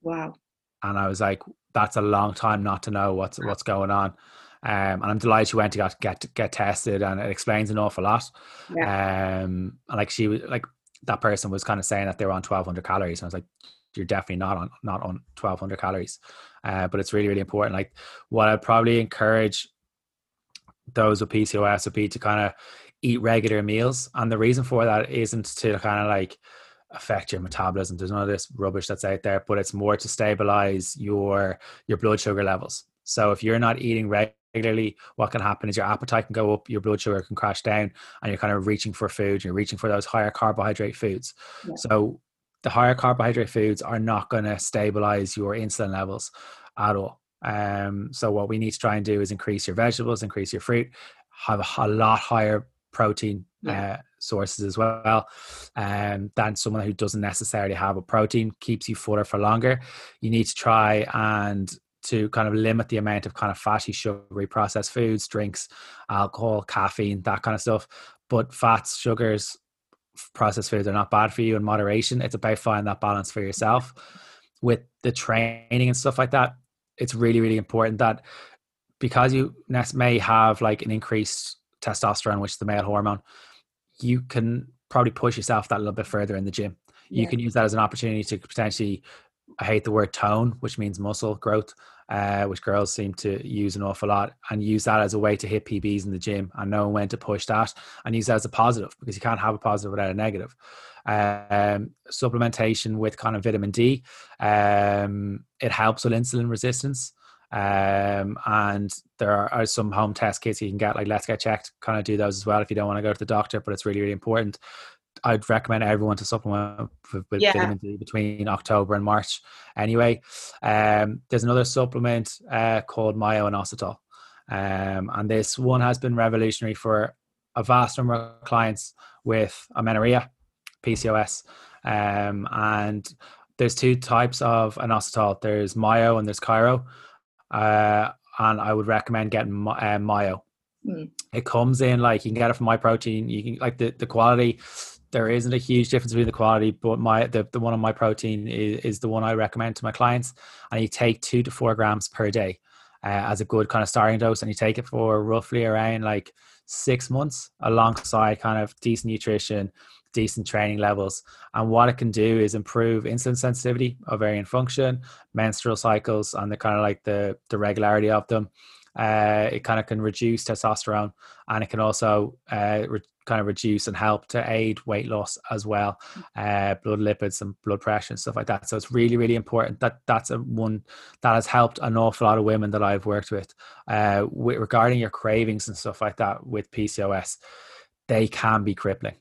Wow! And I was like, that's a long time not to know what's what's going on. Um, and I'm delighted she went to get get get tested, and it explains an awful lot. Yeah. Um, and like she was like that person was kind of saying that they were on 1,200 calories, and I was like, you're definitely not on not on 1,200 calories. Uh, but it's really really important. Like what I'd probably encourage those with PCOS would be to kind of eat regular meals. And the reason for that isn't to kind of like affect your metabolism. There's none of this rubbish that's out there, but it's more to stabilize your your blood sugar levels. So if you're not eating regularly, what can happen is your appetite can go up, your blood sugar can crash down, and you're kind of reaching for food. You're reaching for those higher carbohydrate foods. Yeah. So the higher carbohydrate foods are not going to stabilize your insulin levels at all. Um, so what we need to try and do is increase your vegetables, increase your fruit, have a, a lot higher protein yeah. uh, sources as well. Um, than someone who doesn't necessarily have a protein keeps you fuller for longer. You need to try and to kind of limit the amount of kind of fatty, sugary processed foods, drinks, alcohol, caffeine, that kind of stuff. But fats, sugars, processed foods are not bad for you in moderation. It's about finding that balance for mm-hmm. yourself. With the training and stuff like that, it's really really important that because you may have like an increased testosterone which is the male hormone you can probably push yourself that little bit further in the gym yeah. you can use that as an opportunity to potentially i hate the word tone which means muscle growth uh, which girls seem to use an awful lot and use that as a way to hit pbs in the gym and know when to push that and use that as a positive because you can't have a positive without a negative um, supplementation with kind of vitamin D. Um, it helps with insulin resistance. Um, and there are, some home test kits you can get, like Let's Get Checked, kind of do those as well if you don't want to go to the doctor, but it's really, really important. I'd recommend everyone to supplement with, with yeah. vitamin D between October and March. Anyway, um, there's another supplement uh, called myo-inositol. Um, and this one has been revolutionary for a vast number of clients with amenorrhea PCOS. Um, and there's two types of inositol. There's Myo and there's Chiro. Uh, and I would recommend getting uh, Myo. Mm. It comes in like you can get it from Myprotein. You can like the, the quality. There isn't a huge difference between the quality, but my the, the one on Myprotein is, is the one I recommend to my clients. And you take two to four grams per day uh, as a good kind of starting dose, and you take it for roughly around like six months alongside kind of decent nutrition, decent training levels. And what it can do is improve insulin sensitivity, ovarian function, menstrual cycles, and the kind of like the the regularity of them. Uh, it kind of can reduce testosterone, and it can also uh, re- kind of reduce and help to aid weight loss as well, uh, blood lipids and blood pressure and stuff like that. So it's really, really important that that's a one that has helped an awful lot of women that I've worked with, uh, with regarding your cravings and stuff like that with PCOS. They can be crippling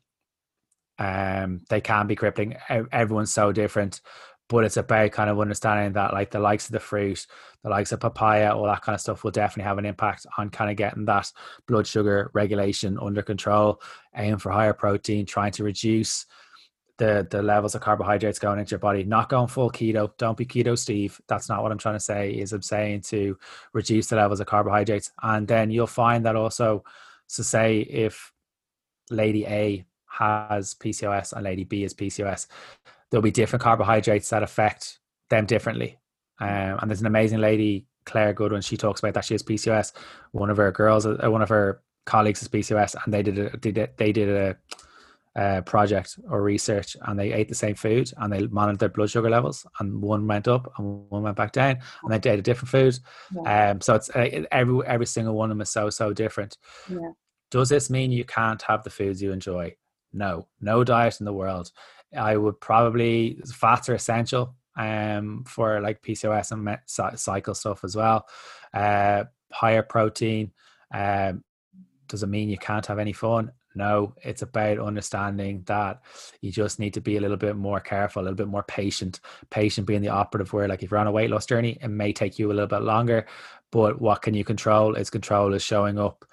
um, they can be crippling. Everyone's so different, but it's about kind of understanding that like the likes of the fruit, the likes of papaya, all that kind of stuff will definitely have an impact on kind of getting that blood sugar regulation under control. Aim for higher protein, trying to reduce the the levels of carbohydrates going into your body. Not going full keto. Don't be keto, Steve. That's not what I'm trying to say. Is I'm saying to reduce the levels of carbohydrates, and then you'll find that also. So say if Lady A has PCOS and Lady B is PCOS, there'll be different carbohydrates that affect them differently. Um, and there's an amazing lady, Claire Goodwin. She talks about that she has PCOS. One of her girls, uh, one of her colleagues has PCOS, and they did a, did they did a uh, project or research and they ate the same food and they monitored their blood sugar levels and one went up and one went back down and they ate a different food yeah. um so it's uh, every every single one of them is so so different yeah. does this mean you can't have the foods you enjoy no no diet in the world i would probably fats are essential um for like pcos and cycle stuff as well uh higher protein um does it mean you can't have any fun no, it's about understanding that you just need to be a little bit more careful, a little bit more patient. Patient being the operative word. Like if you're on a weight loss journey, it may take you a little bit longer, but what can you control? Is control is showing up,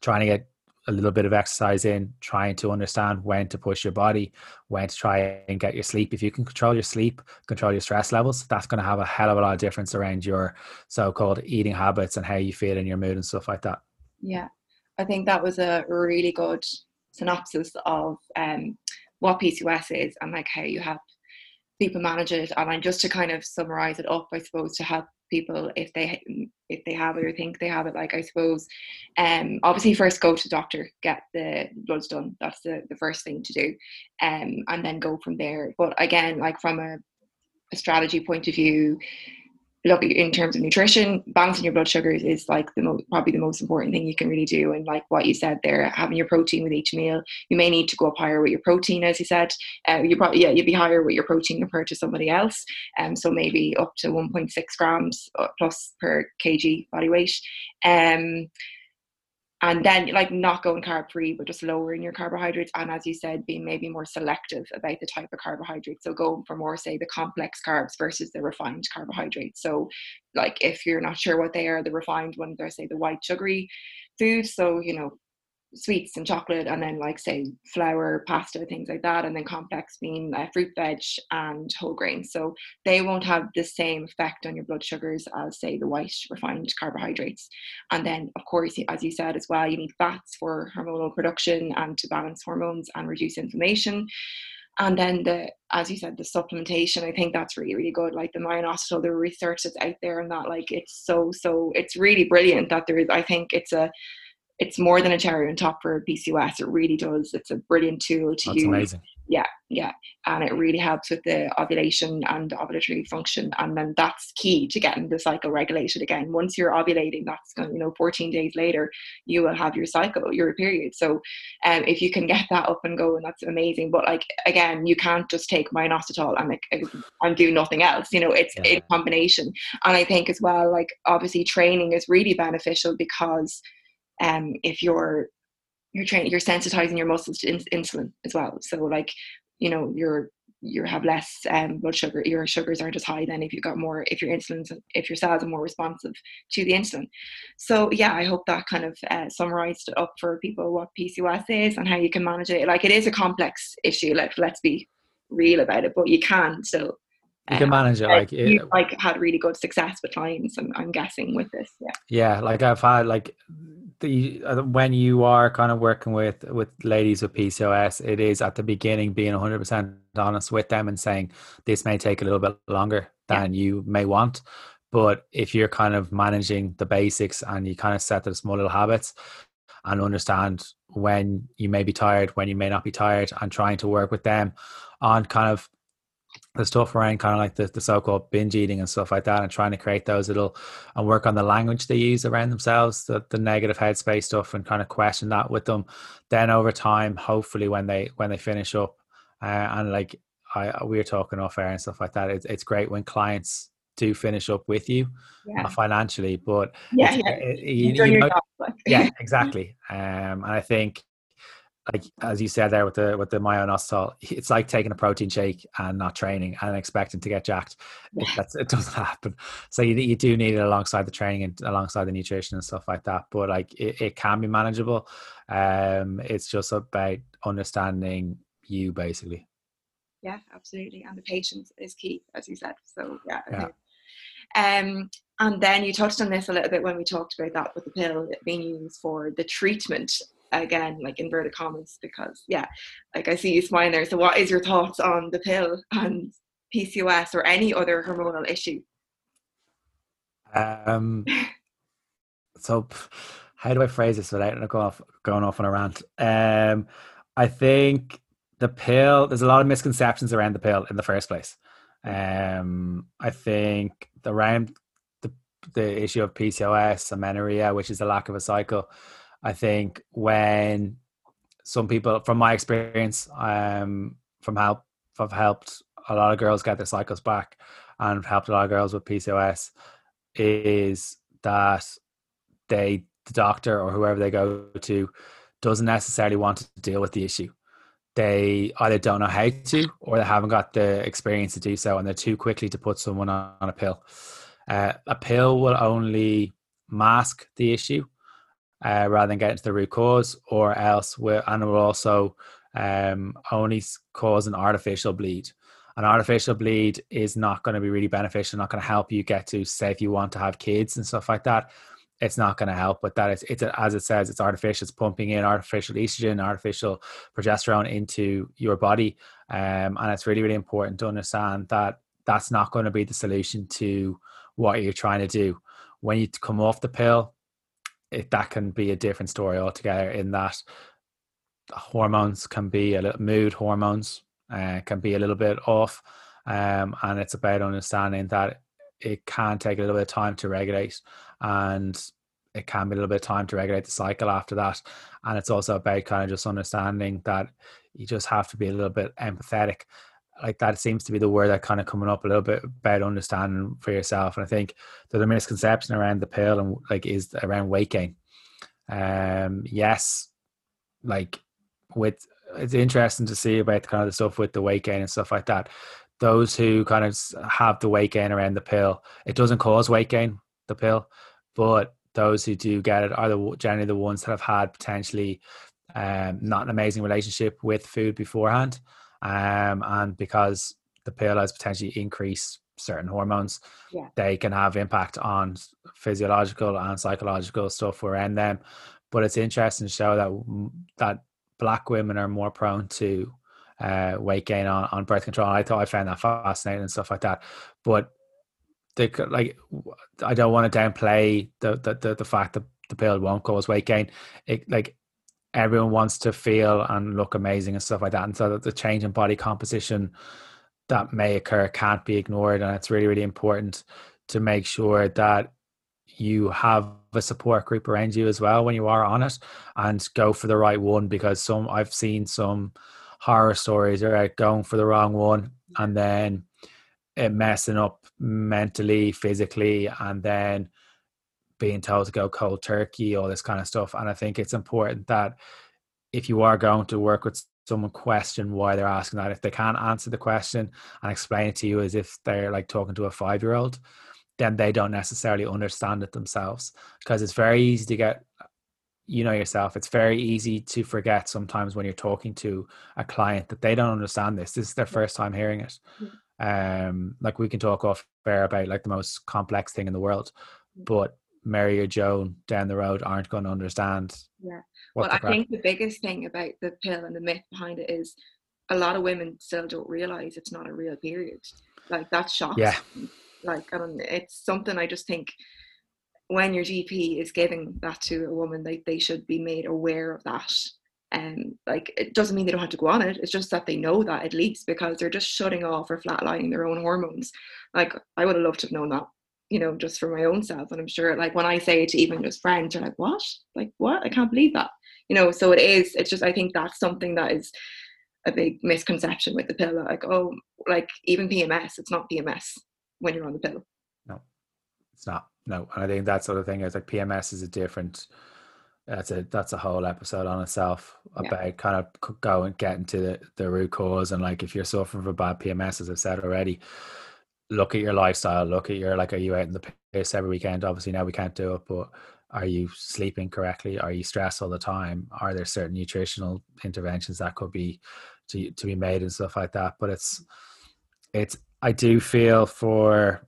trying to get a little bit of exercise in, trying to understand when to push your body, when to try and get your sleep. If you can control your sleep, control your stress levels, that's going to have a hell of a lot of difference around your so-called eating habits and how you feel in your mood and stuff like that. Yeah, I think that was a really good synopsis of um, what PCOS is and like how you help people manage it. And I just to kind of summarize it up, I suppose, to help people if they if they have it or think they have it like i suppose um obviously first go to doctor get the bloods done that's the, the first thing to do um and then go from there. But again like from a, a strategy point of view look in terms of nutrition balancing your blood sugars is like the most probably the most important thing you can really do. And like what you said there having your protein with each meal you may need to go up higher with your protein as you said. Uh, you probably yeah you'd be higher with your protein compared to somebody else. Um so maybe up to 1.6 grams uh, plus per kg body weight. Um and then like not going carb free but just lowering your carbohydrates and as you said being maybe more selective about the type of carbohydrates. So going for more say the complex carbs versus the refined carbohydrates. So like if you're not sure what they are the refined ones are say the white sugary foods. So you know sweets and chocolate and then like say flour pasta things like that and then complex being uh, fruit veg and whole grains. So they won't have the same effect on your blood sugars as say the white refined carbohydrates. And then of course as you said as well you need fats for hormonal production and to balance hormones and reduce inflammation. And then the as you said the supplementation i think that's really really good. Like the myo-inositol the research that's out there and that like it's so so it's really brilliant that there is i think it's a it's more than a cherry on top for PCOS. It really does. It's a brilliant tool to That's use. Amazing. Yeah, yeah, and it really helps with the ovulation and ovulatory function, and then that's key to getting the cycle regulated again. Once you're ovulating, that's going, you know, 14 days later, you will have your cycle, your period. So, um, if you can get that up and going, that's amazing. But like again, you can't just take myo-inositol and like and do nothing else. You know, it's yeah. in combination. And I think as well, like obviously, training is really beneficial because um, if you're you're training you're sensitizing your muscles to in- insulin as well. So like you know you're you have less um, blood sugar your sugars aren't as high then if you've got more if your insulin if your cells are more responsive to the insulin. So yeah i hope that kind of uh, summarized up for people what pcos is and how you can manage it. Like it is a complex issue like let's be real about it but you can still you can manage it like you like had really good success with clients I'm, I'm guessing with this yeah yeah like i've had like the uh, when you are kind of working with with ladies with pcos it is at the beginning being 100% honest with them and saying this may take a little bit longer than yeah. you may want but if you're kind of managing the basics and you kind of set the small little habits and understand when you may be tired when you may not be tired and trying to work with them on kind of the stuff around kind of like the, the so-called binge eating and stuff like that and trying to create those little and work on the language they use around themselves the, the negative headspace stuff and kind of question that with them then over time hopefully when they when they finish up uh, and like I we are talking off air and stuff like that it's, it's great when clients do finish up with you yeah. financially but yeah, yeah. It, you, you know, yeah exactly um and i think like as you said there with the with the myo-inositol, it's like taking a protein shake and not training and expecting to get jacked. It, that's, it doesn't happen. So you, you do need it alongside the training and alongside the nutrition and stuff like that. But like it, it can be manageable. Um, it's just about understanding you basically. Yeah, absolutely. And the patience is key, as you said. So yeah. yeah. Um, and then you touched on this a little bit when we talked about that with the pill being used for the treatment again like inverted commas because yeah like i see you smiling there so what is your thoughts on the pill and PCOS or any other hormonal issue? Um, so, how do I phrase this without going off, going off on a rant? Um, I think the pill, there's a lot of misconceptions around the pill in the first place. Um, I think around the, the issue of PCOS, amenorrhea, which is the lack of a cycle, I think when some people, from my experience, um, from help, I've helped a lot of girls get their cycles back and helped a lot of girls with PCOS is that they, the doctor or whoever they go to, doesn't necessarily want to deal with the issue. They either don't know how to or they haven't got the experience to do so and they're too quickly to put someone on, on a pill. Uh, a pill will only mask the issue uh, rather than get to the root cause, or else will, and will also um, only cause an artificial bleed. An artificial bleed is not going to be really beneficial, not going to help you get to, say, if you want to have kids and stuff like that. It's not going to help But that is It's, it's as it says, it's artificial. It's pumping in artificial estrogen, artificial progesterone into your body, um, and it's really, really important to understand that that's not going to be the solution to what you're trying to do. When you come off the pill, it, that can be a different story altogether. In that hormones can be a little mood hormones uh, can be a little bit off, um, and it's about understanding that it can take a little bit of time to regulate, and it can be a little bit of time to regulate the cycle after that. And it's also about kind of just understanding that you just have to be a little bit empathetic. Like that seems to be the word that kind of coming up a little bit about understanding for yourself. And I think there's a misconception around the pill and like is around weight gain. Um, yes, like with it's interesting to see about kind of the stuff with the weight gain and stuff like that. Those who kind of have the weight gain around the pill, it doesn't cause weight gain, the pill, but those who do get it are the generally the ones that have had potentially um, not an amazing relationship with food beforehand, um, and because the pill has potentially increased certain hormones, yeah. they can have impact on physiological and psychological stuff around them. But it's interesting to show that that black women are more prone to uh, weight gain on, on birth control. I thought I found that fascinating and stuff like that. But they could, like I don't want to downplay the, the the, the fact that the pill won't cause weight gain. It like everyone wants to feel and look amazing and stuff like that. And so the change in body composition that may occur can't be ignored. And it's really, really important to make sure that you have a support group around you as well when you are on it and go for the right one because some I've seen some horror stories about going for the wrong one and then it messing up mentally, physically, and then being told to go cold turkey, all this kind of stuff. And I think it's important that if you are going to work with someone, question why they're asking that. If they can't answer the question and explain it to you as if they're like talking to a five year old, then they don't necessarily understand it themselves because it's very easy to get you know yourself it's very easy to forget sometimes when you're talking to a client that they don't understand this this is their first time hearing it um like we can talk off air about like the most complex thing in the world but mary or joan down the road aren't going to understand yeah well i think the biggest thing about the pill and the myth behind it is a lot of women still don't realize it's not a real period like that's shocking yeah like, I don't. It's something I just think when your GP is giving that to a woman, like they should be made aware of that. And um, like it doesn't mean they don't have to go on it. It's just that they know that at least because they're just shutting off or flatlining their own hormones. Like I would have loved to have known that, you know, just for my own self. And I'm sure, like when I say it to even just friends, they're like, "What? Like what? I can't believe that." You know. So it is. It's just I think that's something that is a big misconception with the pill. Like oh, like even PMS, it's not PMS when you're on the pill. No, it's not. No, and I think that sort of thing is like PMS is a different. That's a that's a whole episode on itself about yeah. kind of going getting to the, the root cause and like if you're suffering from bad PMS, as I've said already, look at your lifestyle. Look at your like, are you out in the piss every weekend? Obviously now we can't do it, but are you sleeping correctly? Are you stressed all the time? Are there certain nutritional interventions that could be to to be made and stuff like that? But it's it's I do feel for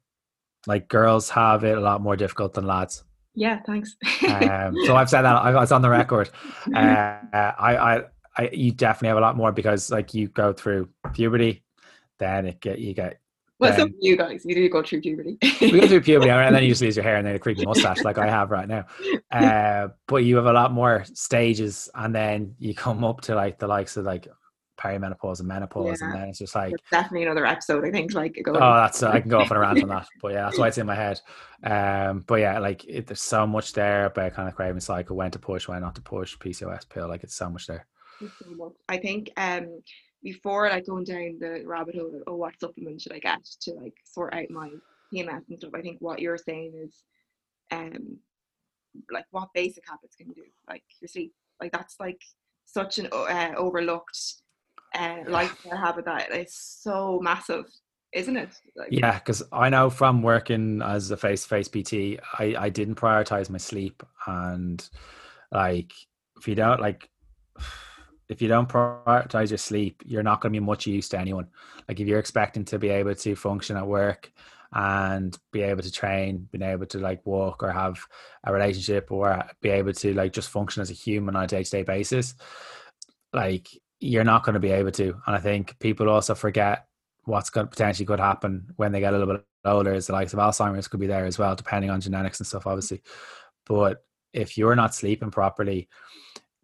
like girls have it a lot more difficult than lads. Yeah, thanks. um, so I've said that I was on the record. Uh, I, I, I, you definitely have a lot more because like you go through puberty, then it get you get Well, some you guys, you do go through puberty. we go through puberty, and then you just lose your hair and then a creepy mustache, like I have right now. Uh, but you have a lot more stages, and then you come up to like the likes of like perimenopause and menopause, yeah. and then it's just like it's definitely another episode. I think like oh, that's uh, I can go off on a rant on that, but yeah, that's why it's in my head. Um, but yeah, like it, there's so much there about kind of craving cycle, when to push, when not to push, PCOS pill, like it's so much there. I think um before like going down the rabbit hole of oh what supplement should I get to like sort out my PMS and stuff, I think what you're saying is um like what basic habits can you do? Like your sleep. Like that's like such an uh, overlooked uh, lifestyle habit that is so massive isn't it? Like, yeah, because I know from working as a face-to-face PT, I, I didn't prioritize my sleep, and like if you don't like if you don't prioritize your sleep, you're not going to be much use to anyone. Like if you're expecting to be able to function at work and be able to train, being able to like walk or have a relationship or be able to like just function as a human on a day to day basis, like you're not going to be able to. And I think people also forget what's going to potentially could happen when they get a little bit older is the likes of Alzheimer's could be there as well, depending on genetics and stuff, obviously. But if you're not sleeping properly,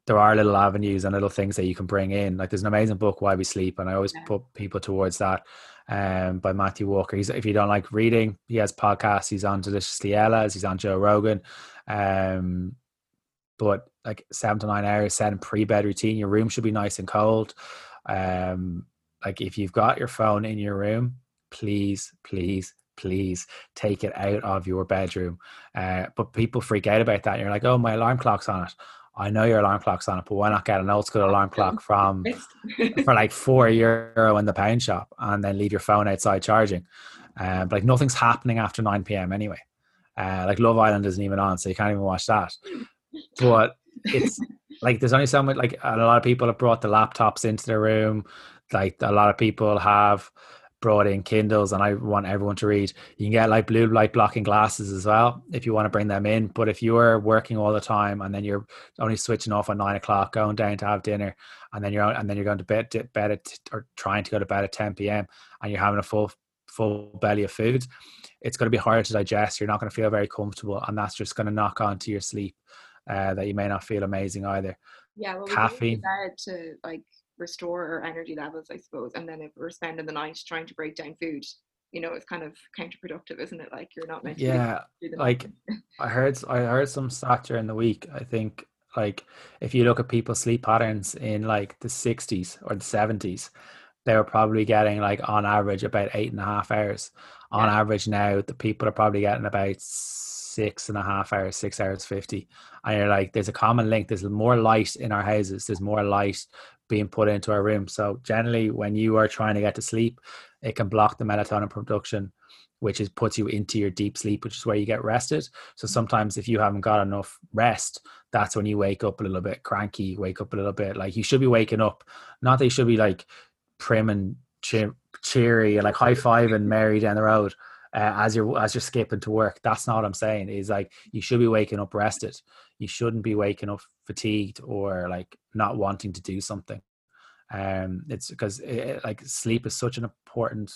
there are little avenues and little things that you can bring in. Like there's an amazing book, Why We Sleep, and I always put people towards that. Um, by Matthew Walker. He's if you don't like reading, he has podcasts. He's on Deliciously Ella's. He's on Joe Rogan. Um, but like seven to nine hours set in pre-bed routine. Your room should be nice and cold. Um, like if you've got your phone in your room, please, please, please take it out of your bedroom. Uh, but people freak out about that. You're like, oh, my alarm clock's on it. I know your alarm clock's on it, but why not get an old school alarm clock from for like four euro in the pound shop and then leave your phone outside charging? Uh, but like nothing's happening after 9 p.m. anyway. Uh, like Love Island isn't even on, so you can't even watch that. But it's like there's only so much. Like a lot of people have brought the laptops into their room. Like a lot of people have brought in Kindles and I want everyone to read. You can get like blue light blocking glasses as well if you want to bring them in. But if you're working all the time and then you're only switching off at nine o'clock, going down to have dinner, and then you're and then you're going to bed to bed at or trying to go to bed at 10 p.m. and you're having a full full belly of food, it's going to be hard to digest. You're not going to feel very comfortable, and that's just going to knock onto your sleep. Uh, that you may not feel amazing either. Yeah, well, caffeine to like restore our energy levels, I suppose. And then if we're spending the night trying to break down food, you know, it's kind of counterproductive, isn't it? Like you're not meant to. Yeah, like I heard, I heard some stat during the week. I think like if you look at people's sleep patterns in like the 60s or the 70s, they were probably getting like on average about eight and a half hours. On yeah. average now, the people are probably getting about six and a half hours, six hours fifty. And you're like, there's a common link. There's more light in our houses. There's more light being put into our room. So generally, when you are trying to get to sleep, it can block the melatonin production, which is puts you into your deep sleep, which is where you get rested. So mm. sometimes if you haven't got enough rest, that's when you wake up a little bit cranky, wake up a little bit like you should be waking up. Not that you should be like prim and cheer, cheery and like high five and merry down the road. Uh, as you're as you're skipping to work. That's not what I'm saying. Is like you should be waking up rested. You shouldn't be waking up fatigued or like not wanting to do something. Um it's because it, eh, like sleep is such an important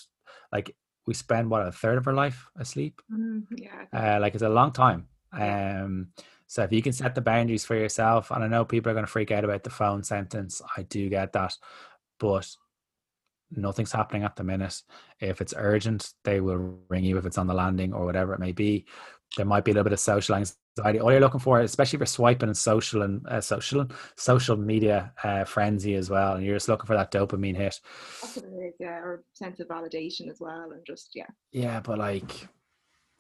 like we spend what a third of our life asleep? Mm, yeah uh, like it's a long time. Um so if you can set the boundaries for yourself and i know people are going to freak out about the phone sentence i do get that but nothing's happening at the minute. If it's urgent they will ring you if it's on the landing or whatever it may be there might be a little bit of social anxiety. All you're looking for, especially for swiping and social and uh, social social media uh, frenzy as well, and you're just looking for that dopamine hit. yeah, or sense of validation as well, and just yeah. Yeah, but like,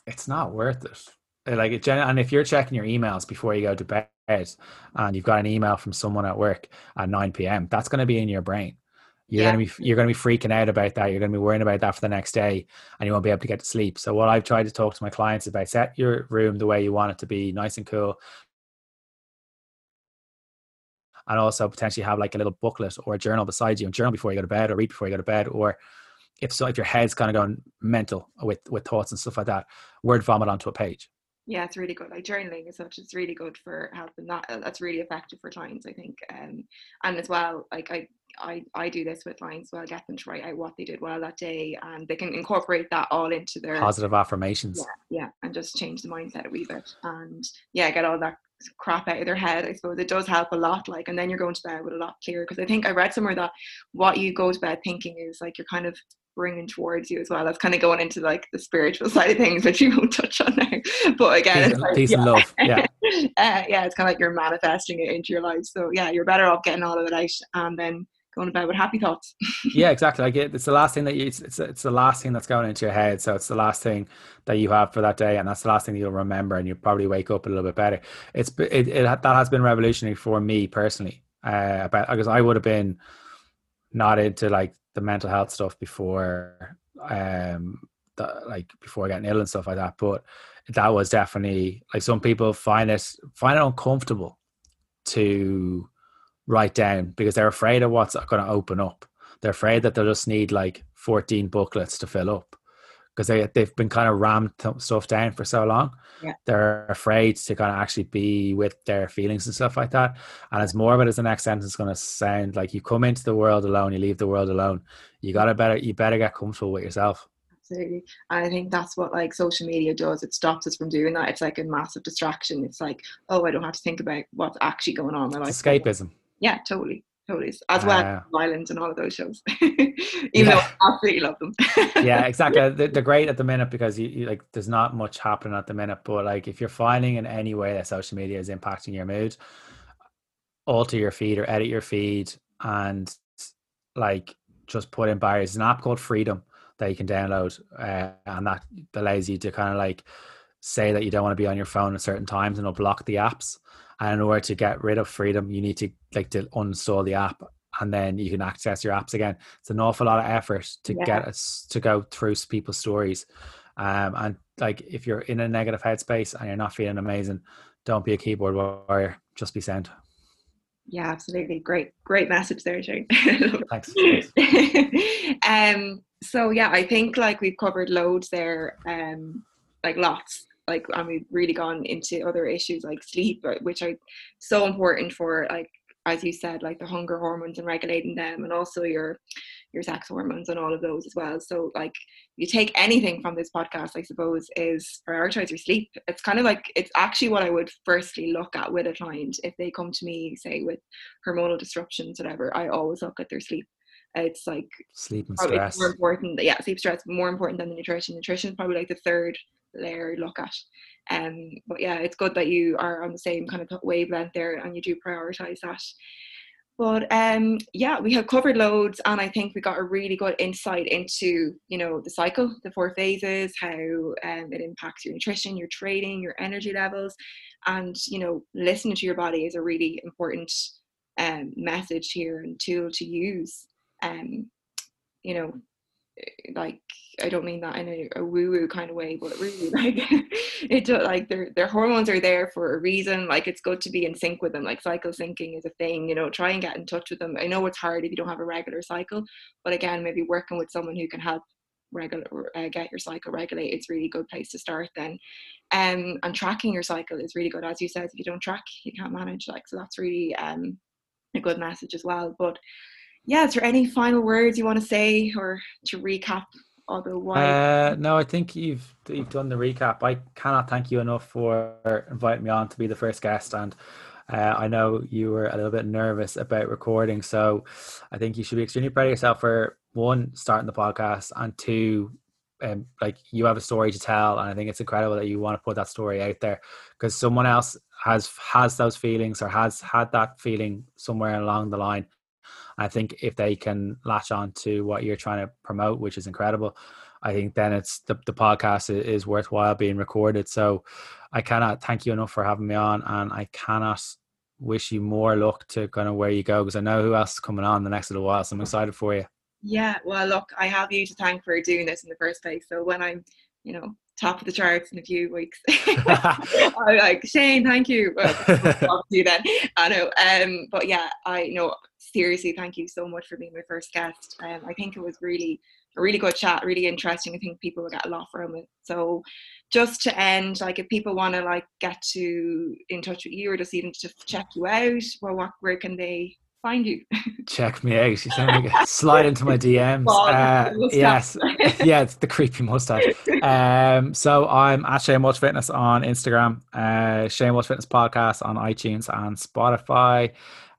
it's not worth it. Uh, like, it, and if you're checking your emails before you go to bed, and you've got an email from someone at work at 9 p.m., that's going to be in your brain you're yeah. gonna be you're gonna be freaking out about that. You're gonna be worrying about that for the next day, and you won't be able to get to sleep. So what I've tried to talk to my clients about: set your room the way you want it to be, nice and cool, and also potentially have like a little booklet or a journal beside you, and journal before you go to bed, or read before you go to bed, or if so, if your head's kind of going mental with with thoughts and stuff like that, word vomit onto a page yeah it's really good like journaling is such it's really good for helping that that's really effective for clients i think um and as well like i I, I do this with clients so I'll get them to write out what they did well that day and they can incorporate that all into their positive affirmations. Yeah, yeah, and just change the mindset a wee bit and yeah, get all that crap out of their head. I suppose it does help a lot. Like, and then you're going to bed with a lot clearer. Because I think I read somewhere that what you go to bed thinking is like you're kind of bringing towards you as well. That's kind of going into like the spiritual side of things, which you won't touch on now. But again, peace, like, peace yeah. and love. Yeah, uh, yeah, it's kind of like you're manifesting it into your life. So yeah, you're better off getting all of it out and then going to bed with happy thoughts. yeah, exactly. Like it, it's the last thing that you, it's, it's it's the last thing that's going into your head. So it's the last thing that you have for that day, and that's the last thing you'll remember, and you'll probably wake up a little bit better. It's it, it that has been revolutionary for me personally. Uh, about because I would have been not into like the mental health stuff before um the, like before getting ill and stuff like that but that was definitely like some people find it find it uncomfortable to write down because they're afraid of what's going to open up. They're afraid that they'll just need like 14 booklets to fill up because they, they've been kind of rammed stuff down for so long. Yeah. they're afraid to kind of actually be with their feelings and stuff like that. And as morbid as the next sentence is going to sound like you come into the world alone you leave the world alone you gotta better you better get comfortable with yourself. Absolutely. And i think that's what like social media does. It stops us from doing that. It's like a massive distraction. It's like oh i don't have to think about what's actually going on in my life. Escapism yeah totally totally. As well Uh, as and all of those shows. Even though I absolutely love them. Yeah exactly. They- they're great at the minute because you, you like there's not much happening at the minute but like if you're finding in any way that social media is impacting your mood alter your feed or edit your feed and like just put in barriers. There's an app called freedom that you can download uh, and that allows you to kind of like say that you don't want to be on your phone at certain times and it'll block the apps. And in order to get rid of freedom you need to like to uninstall the app and then you can access your apps again. It's an awful lot of effort to Yeah. get us to go through people's stories. Um and like if you're in a negative headspace and you're not feeling amazing don't be a keyboard warrior. Just be sent. Yeah absolutely. Great great message there Shane thanks. Um so yeah i think like we've covered loads there um like lots like and we've really gone into other issues like sleep which are so important for like as you said like the hunger hormones and regulating them and also your your sex hormones and all of those as well. So like you take anything from this podcast i suppose is prioritize your sleep. It's kind of like it's actually what i would firstly look at with a client. If they come to me say with hormonal disruptions whatever i always look at their sleep it's like sleep and probably stress. more important yeah sleep stress more important than the nutrition. Nutrition is probably like the third layer look at. Um but yeah it's good that you are on the same kind of wavelength there and you do prioritize that. But um yeah we have covered loads and i think we got a really good insight into you know the cycle the four phases how um, it impacts your nutrition your training your energy levels. And you know listening to your body is a really important um, message here and tool to use um you know like I don't mean that in a, a woo woo kind of way, but really like it like their their hormones are there for a reason. Like it's good to be in sync with them. Like cycle syncing is a thing. You know, try and get in touch with them. I know it's hard if you don't have a regular cycle, but again, maybe working with someone who can help regular uh, get your cycle regulate it's really good place to start then um and tracking your cycle is really good as you said if you don't track you can't manage like so that's really um a good message as well but yeah, is there any final words you want to say or to recap the why? Uh, no, I think you've you've done the recap. I cannot thank you enough for inviting me on to be the first guest, and uh, I know you were a little bit nervous about recording, so I think you should be extremely proud of yourself for one starting the podcast, and two, um, like you have a story to tell, and I think it's incredible that you want to put that story out there because someone else has has those feelings or has had that feeling somewhere along the line. I think if they can latch on to what you're trying to promote, which is incredible, I think then it's the, the podcast is, is worthwhile being recorded. So I cannot thank you enough for having me on, and I cannot wish you more luck to kind of where you go because I know who else is coming on the next little while. So I'm excited for you. Yeah, well, look, I have you to thank for doing this in the first place. So when I'm, you know, top of the charts in a few weeks, I'm like Shane, thank you. Well, you then. I know. Um, but yeah, I know seriously, thank you so much for being my first guest. Um, I think it was really a really good chat, really interesting. I think people will get a lot from it. So just to end, like if people want to like get to in touch with you or just even to check you out, well, what where can they find you? Check me out. She's like, slide into my DMs. Uh, yes, yeah, it's the creepy mustache. Um, so I'm at Shane Walsh Fitness on Instagram, uh, Shane Walsh Fitness podcast on iTunes and Spotify.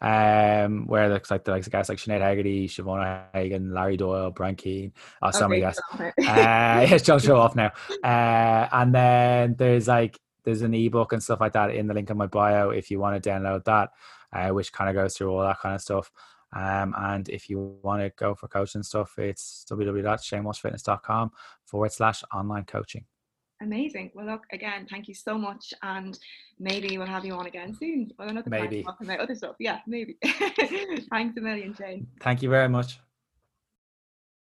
Um, where looks like the likes of guys like Sinead Haggerty, Siobhan Hagan, Larry Doyle, Brian Keane, oh, so many guys. uh, yeah, don't show off now. Uh, and then there's like there's an ebook and stuff like that in the link in my bio if you want to download that, uh, which kind of goes through all that kind of stuff. Um, and if you want to go for coaching stuff, it's www.shanewalshfitness.com forward slash online coaching. Amazing. Well, look, again, thank you so much. And maybe we'll have you on again soon. Well, another maybe. talking about other stuff. Yeah, maybe. Thanks a million, Jane. Thank you very much.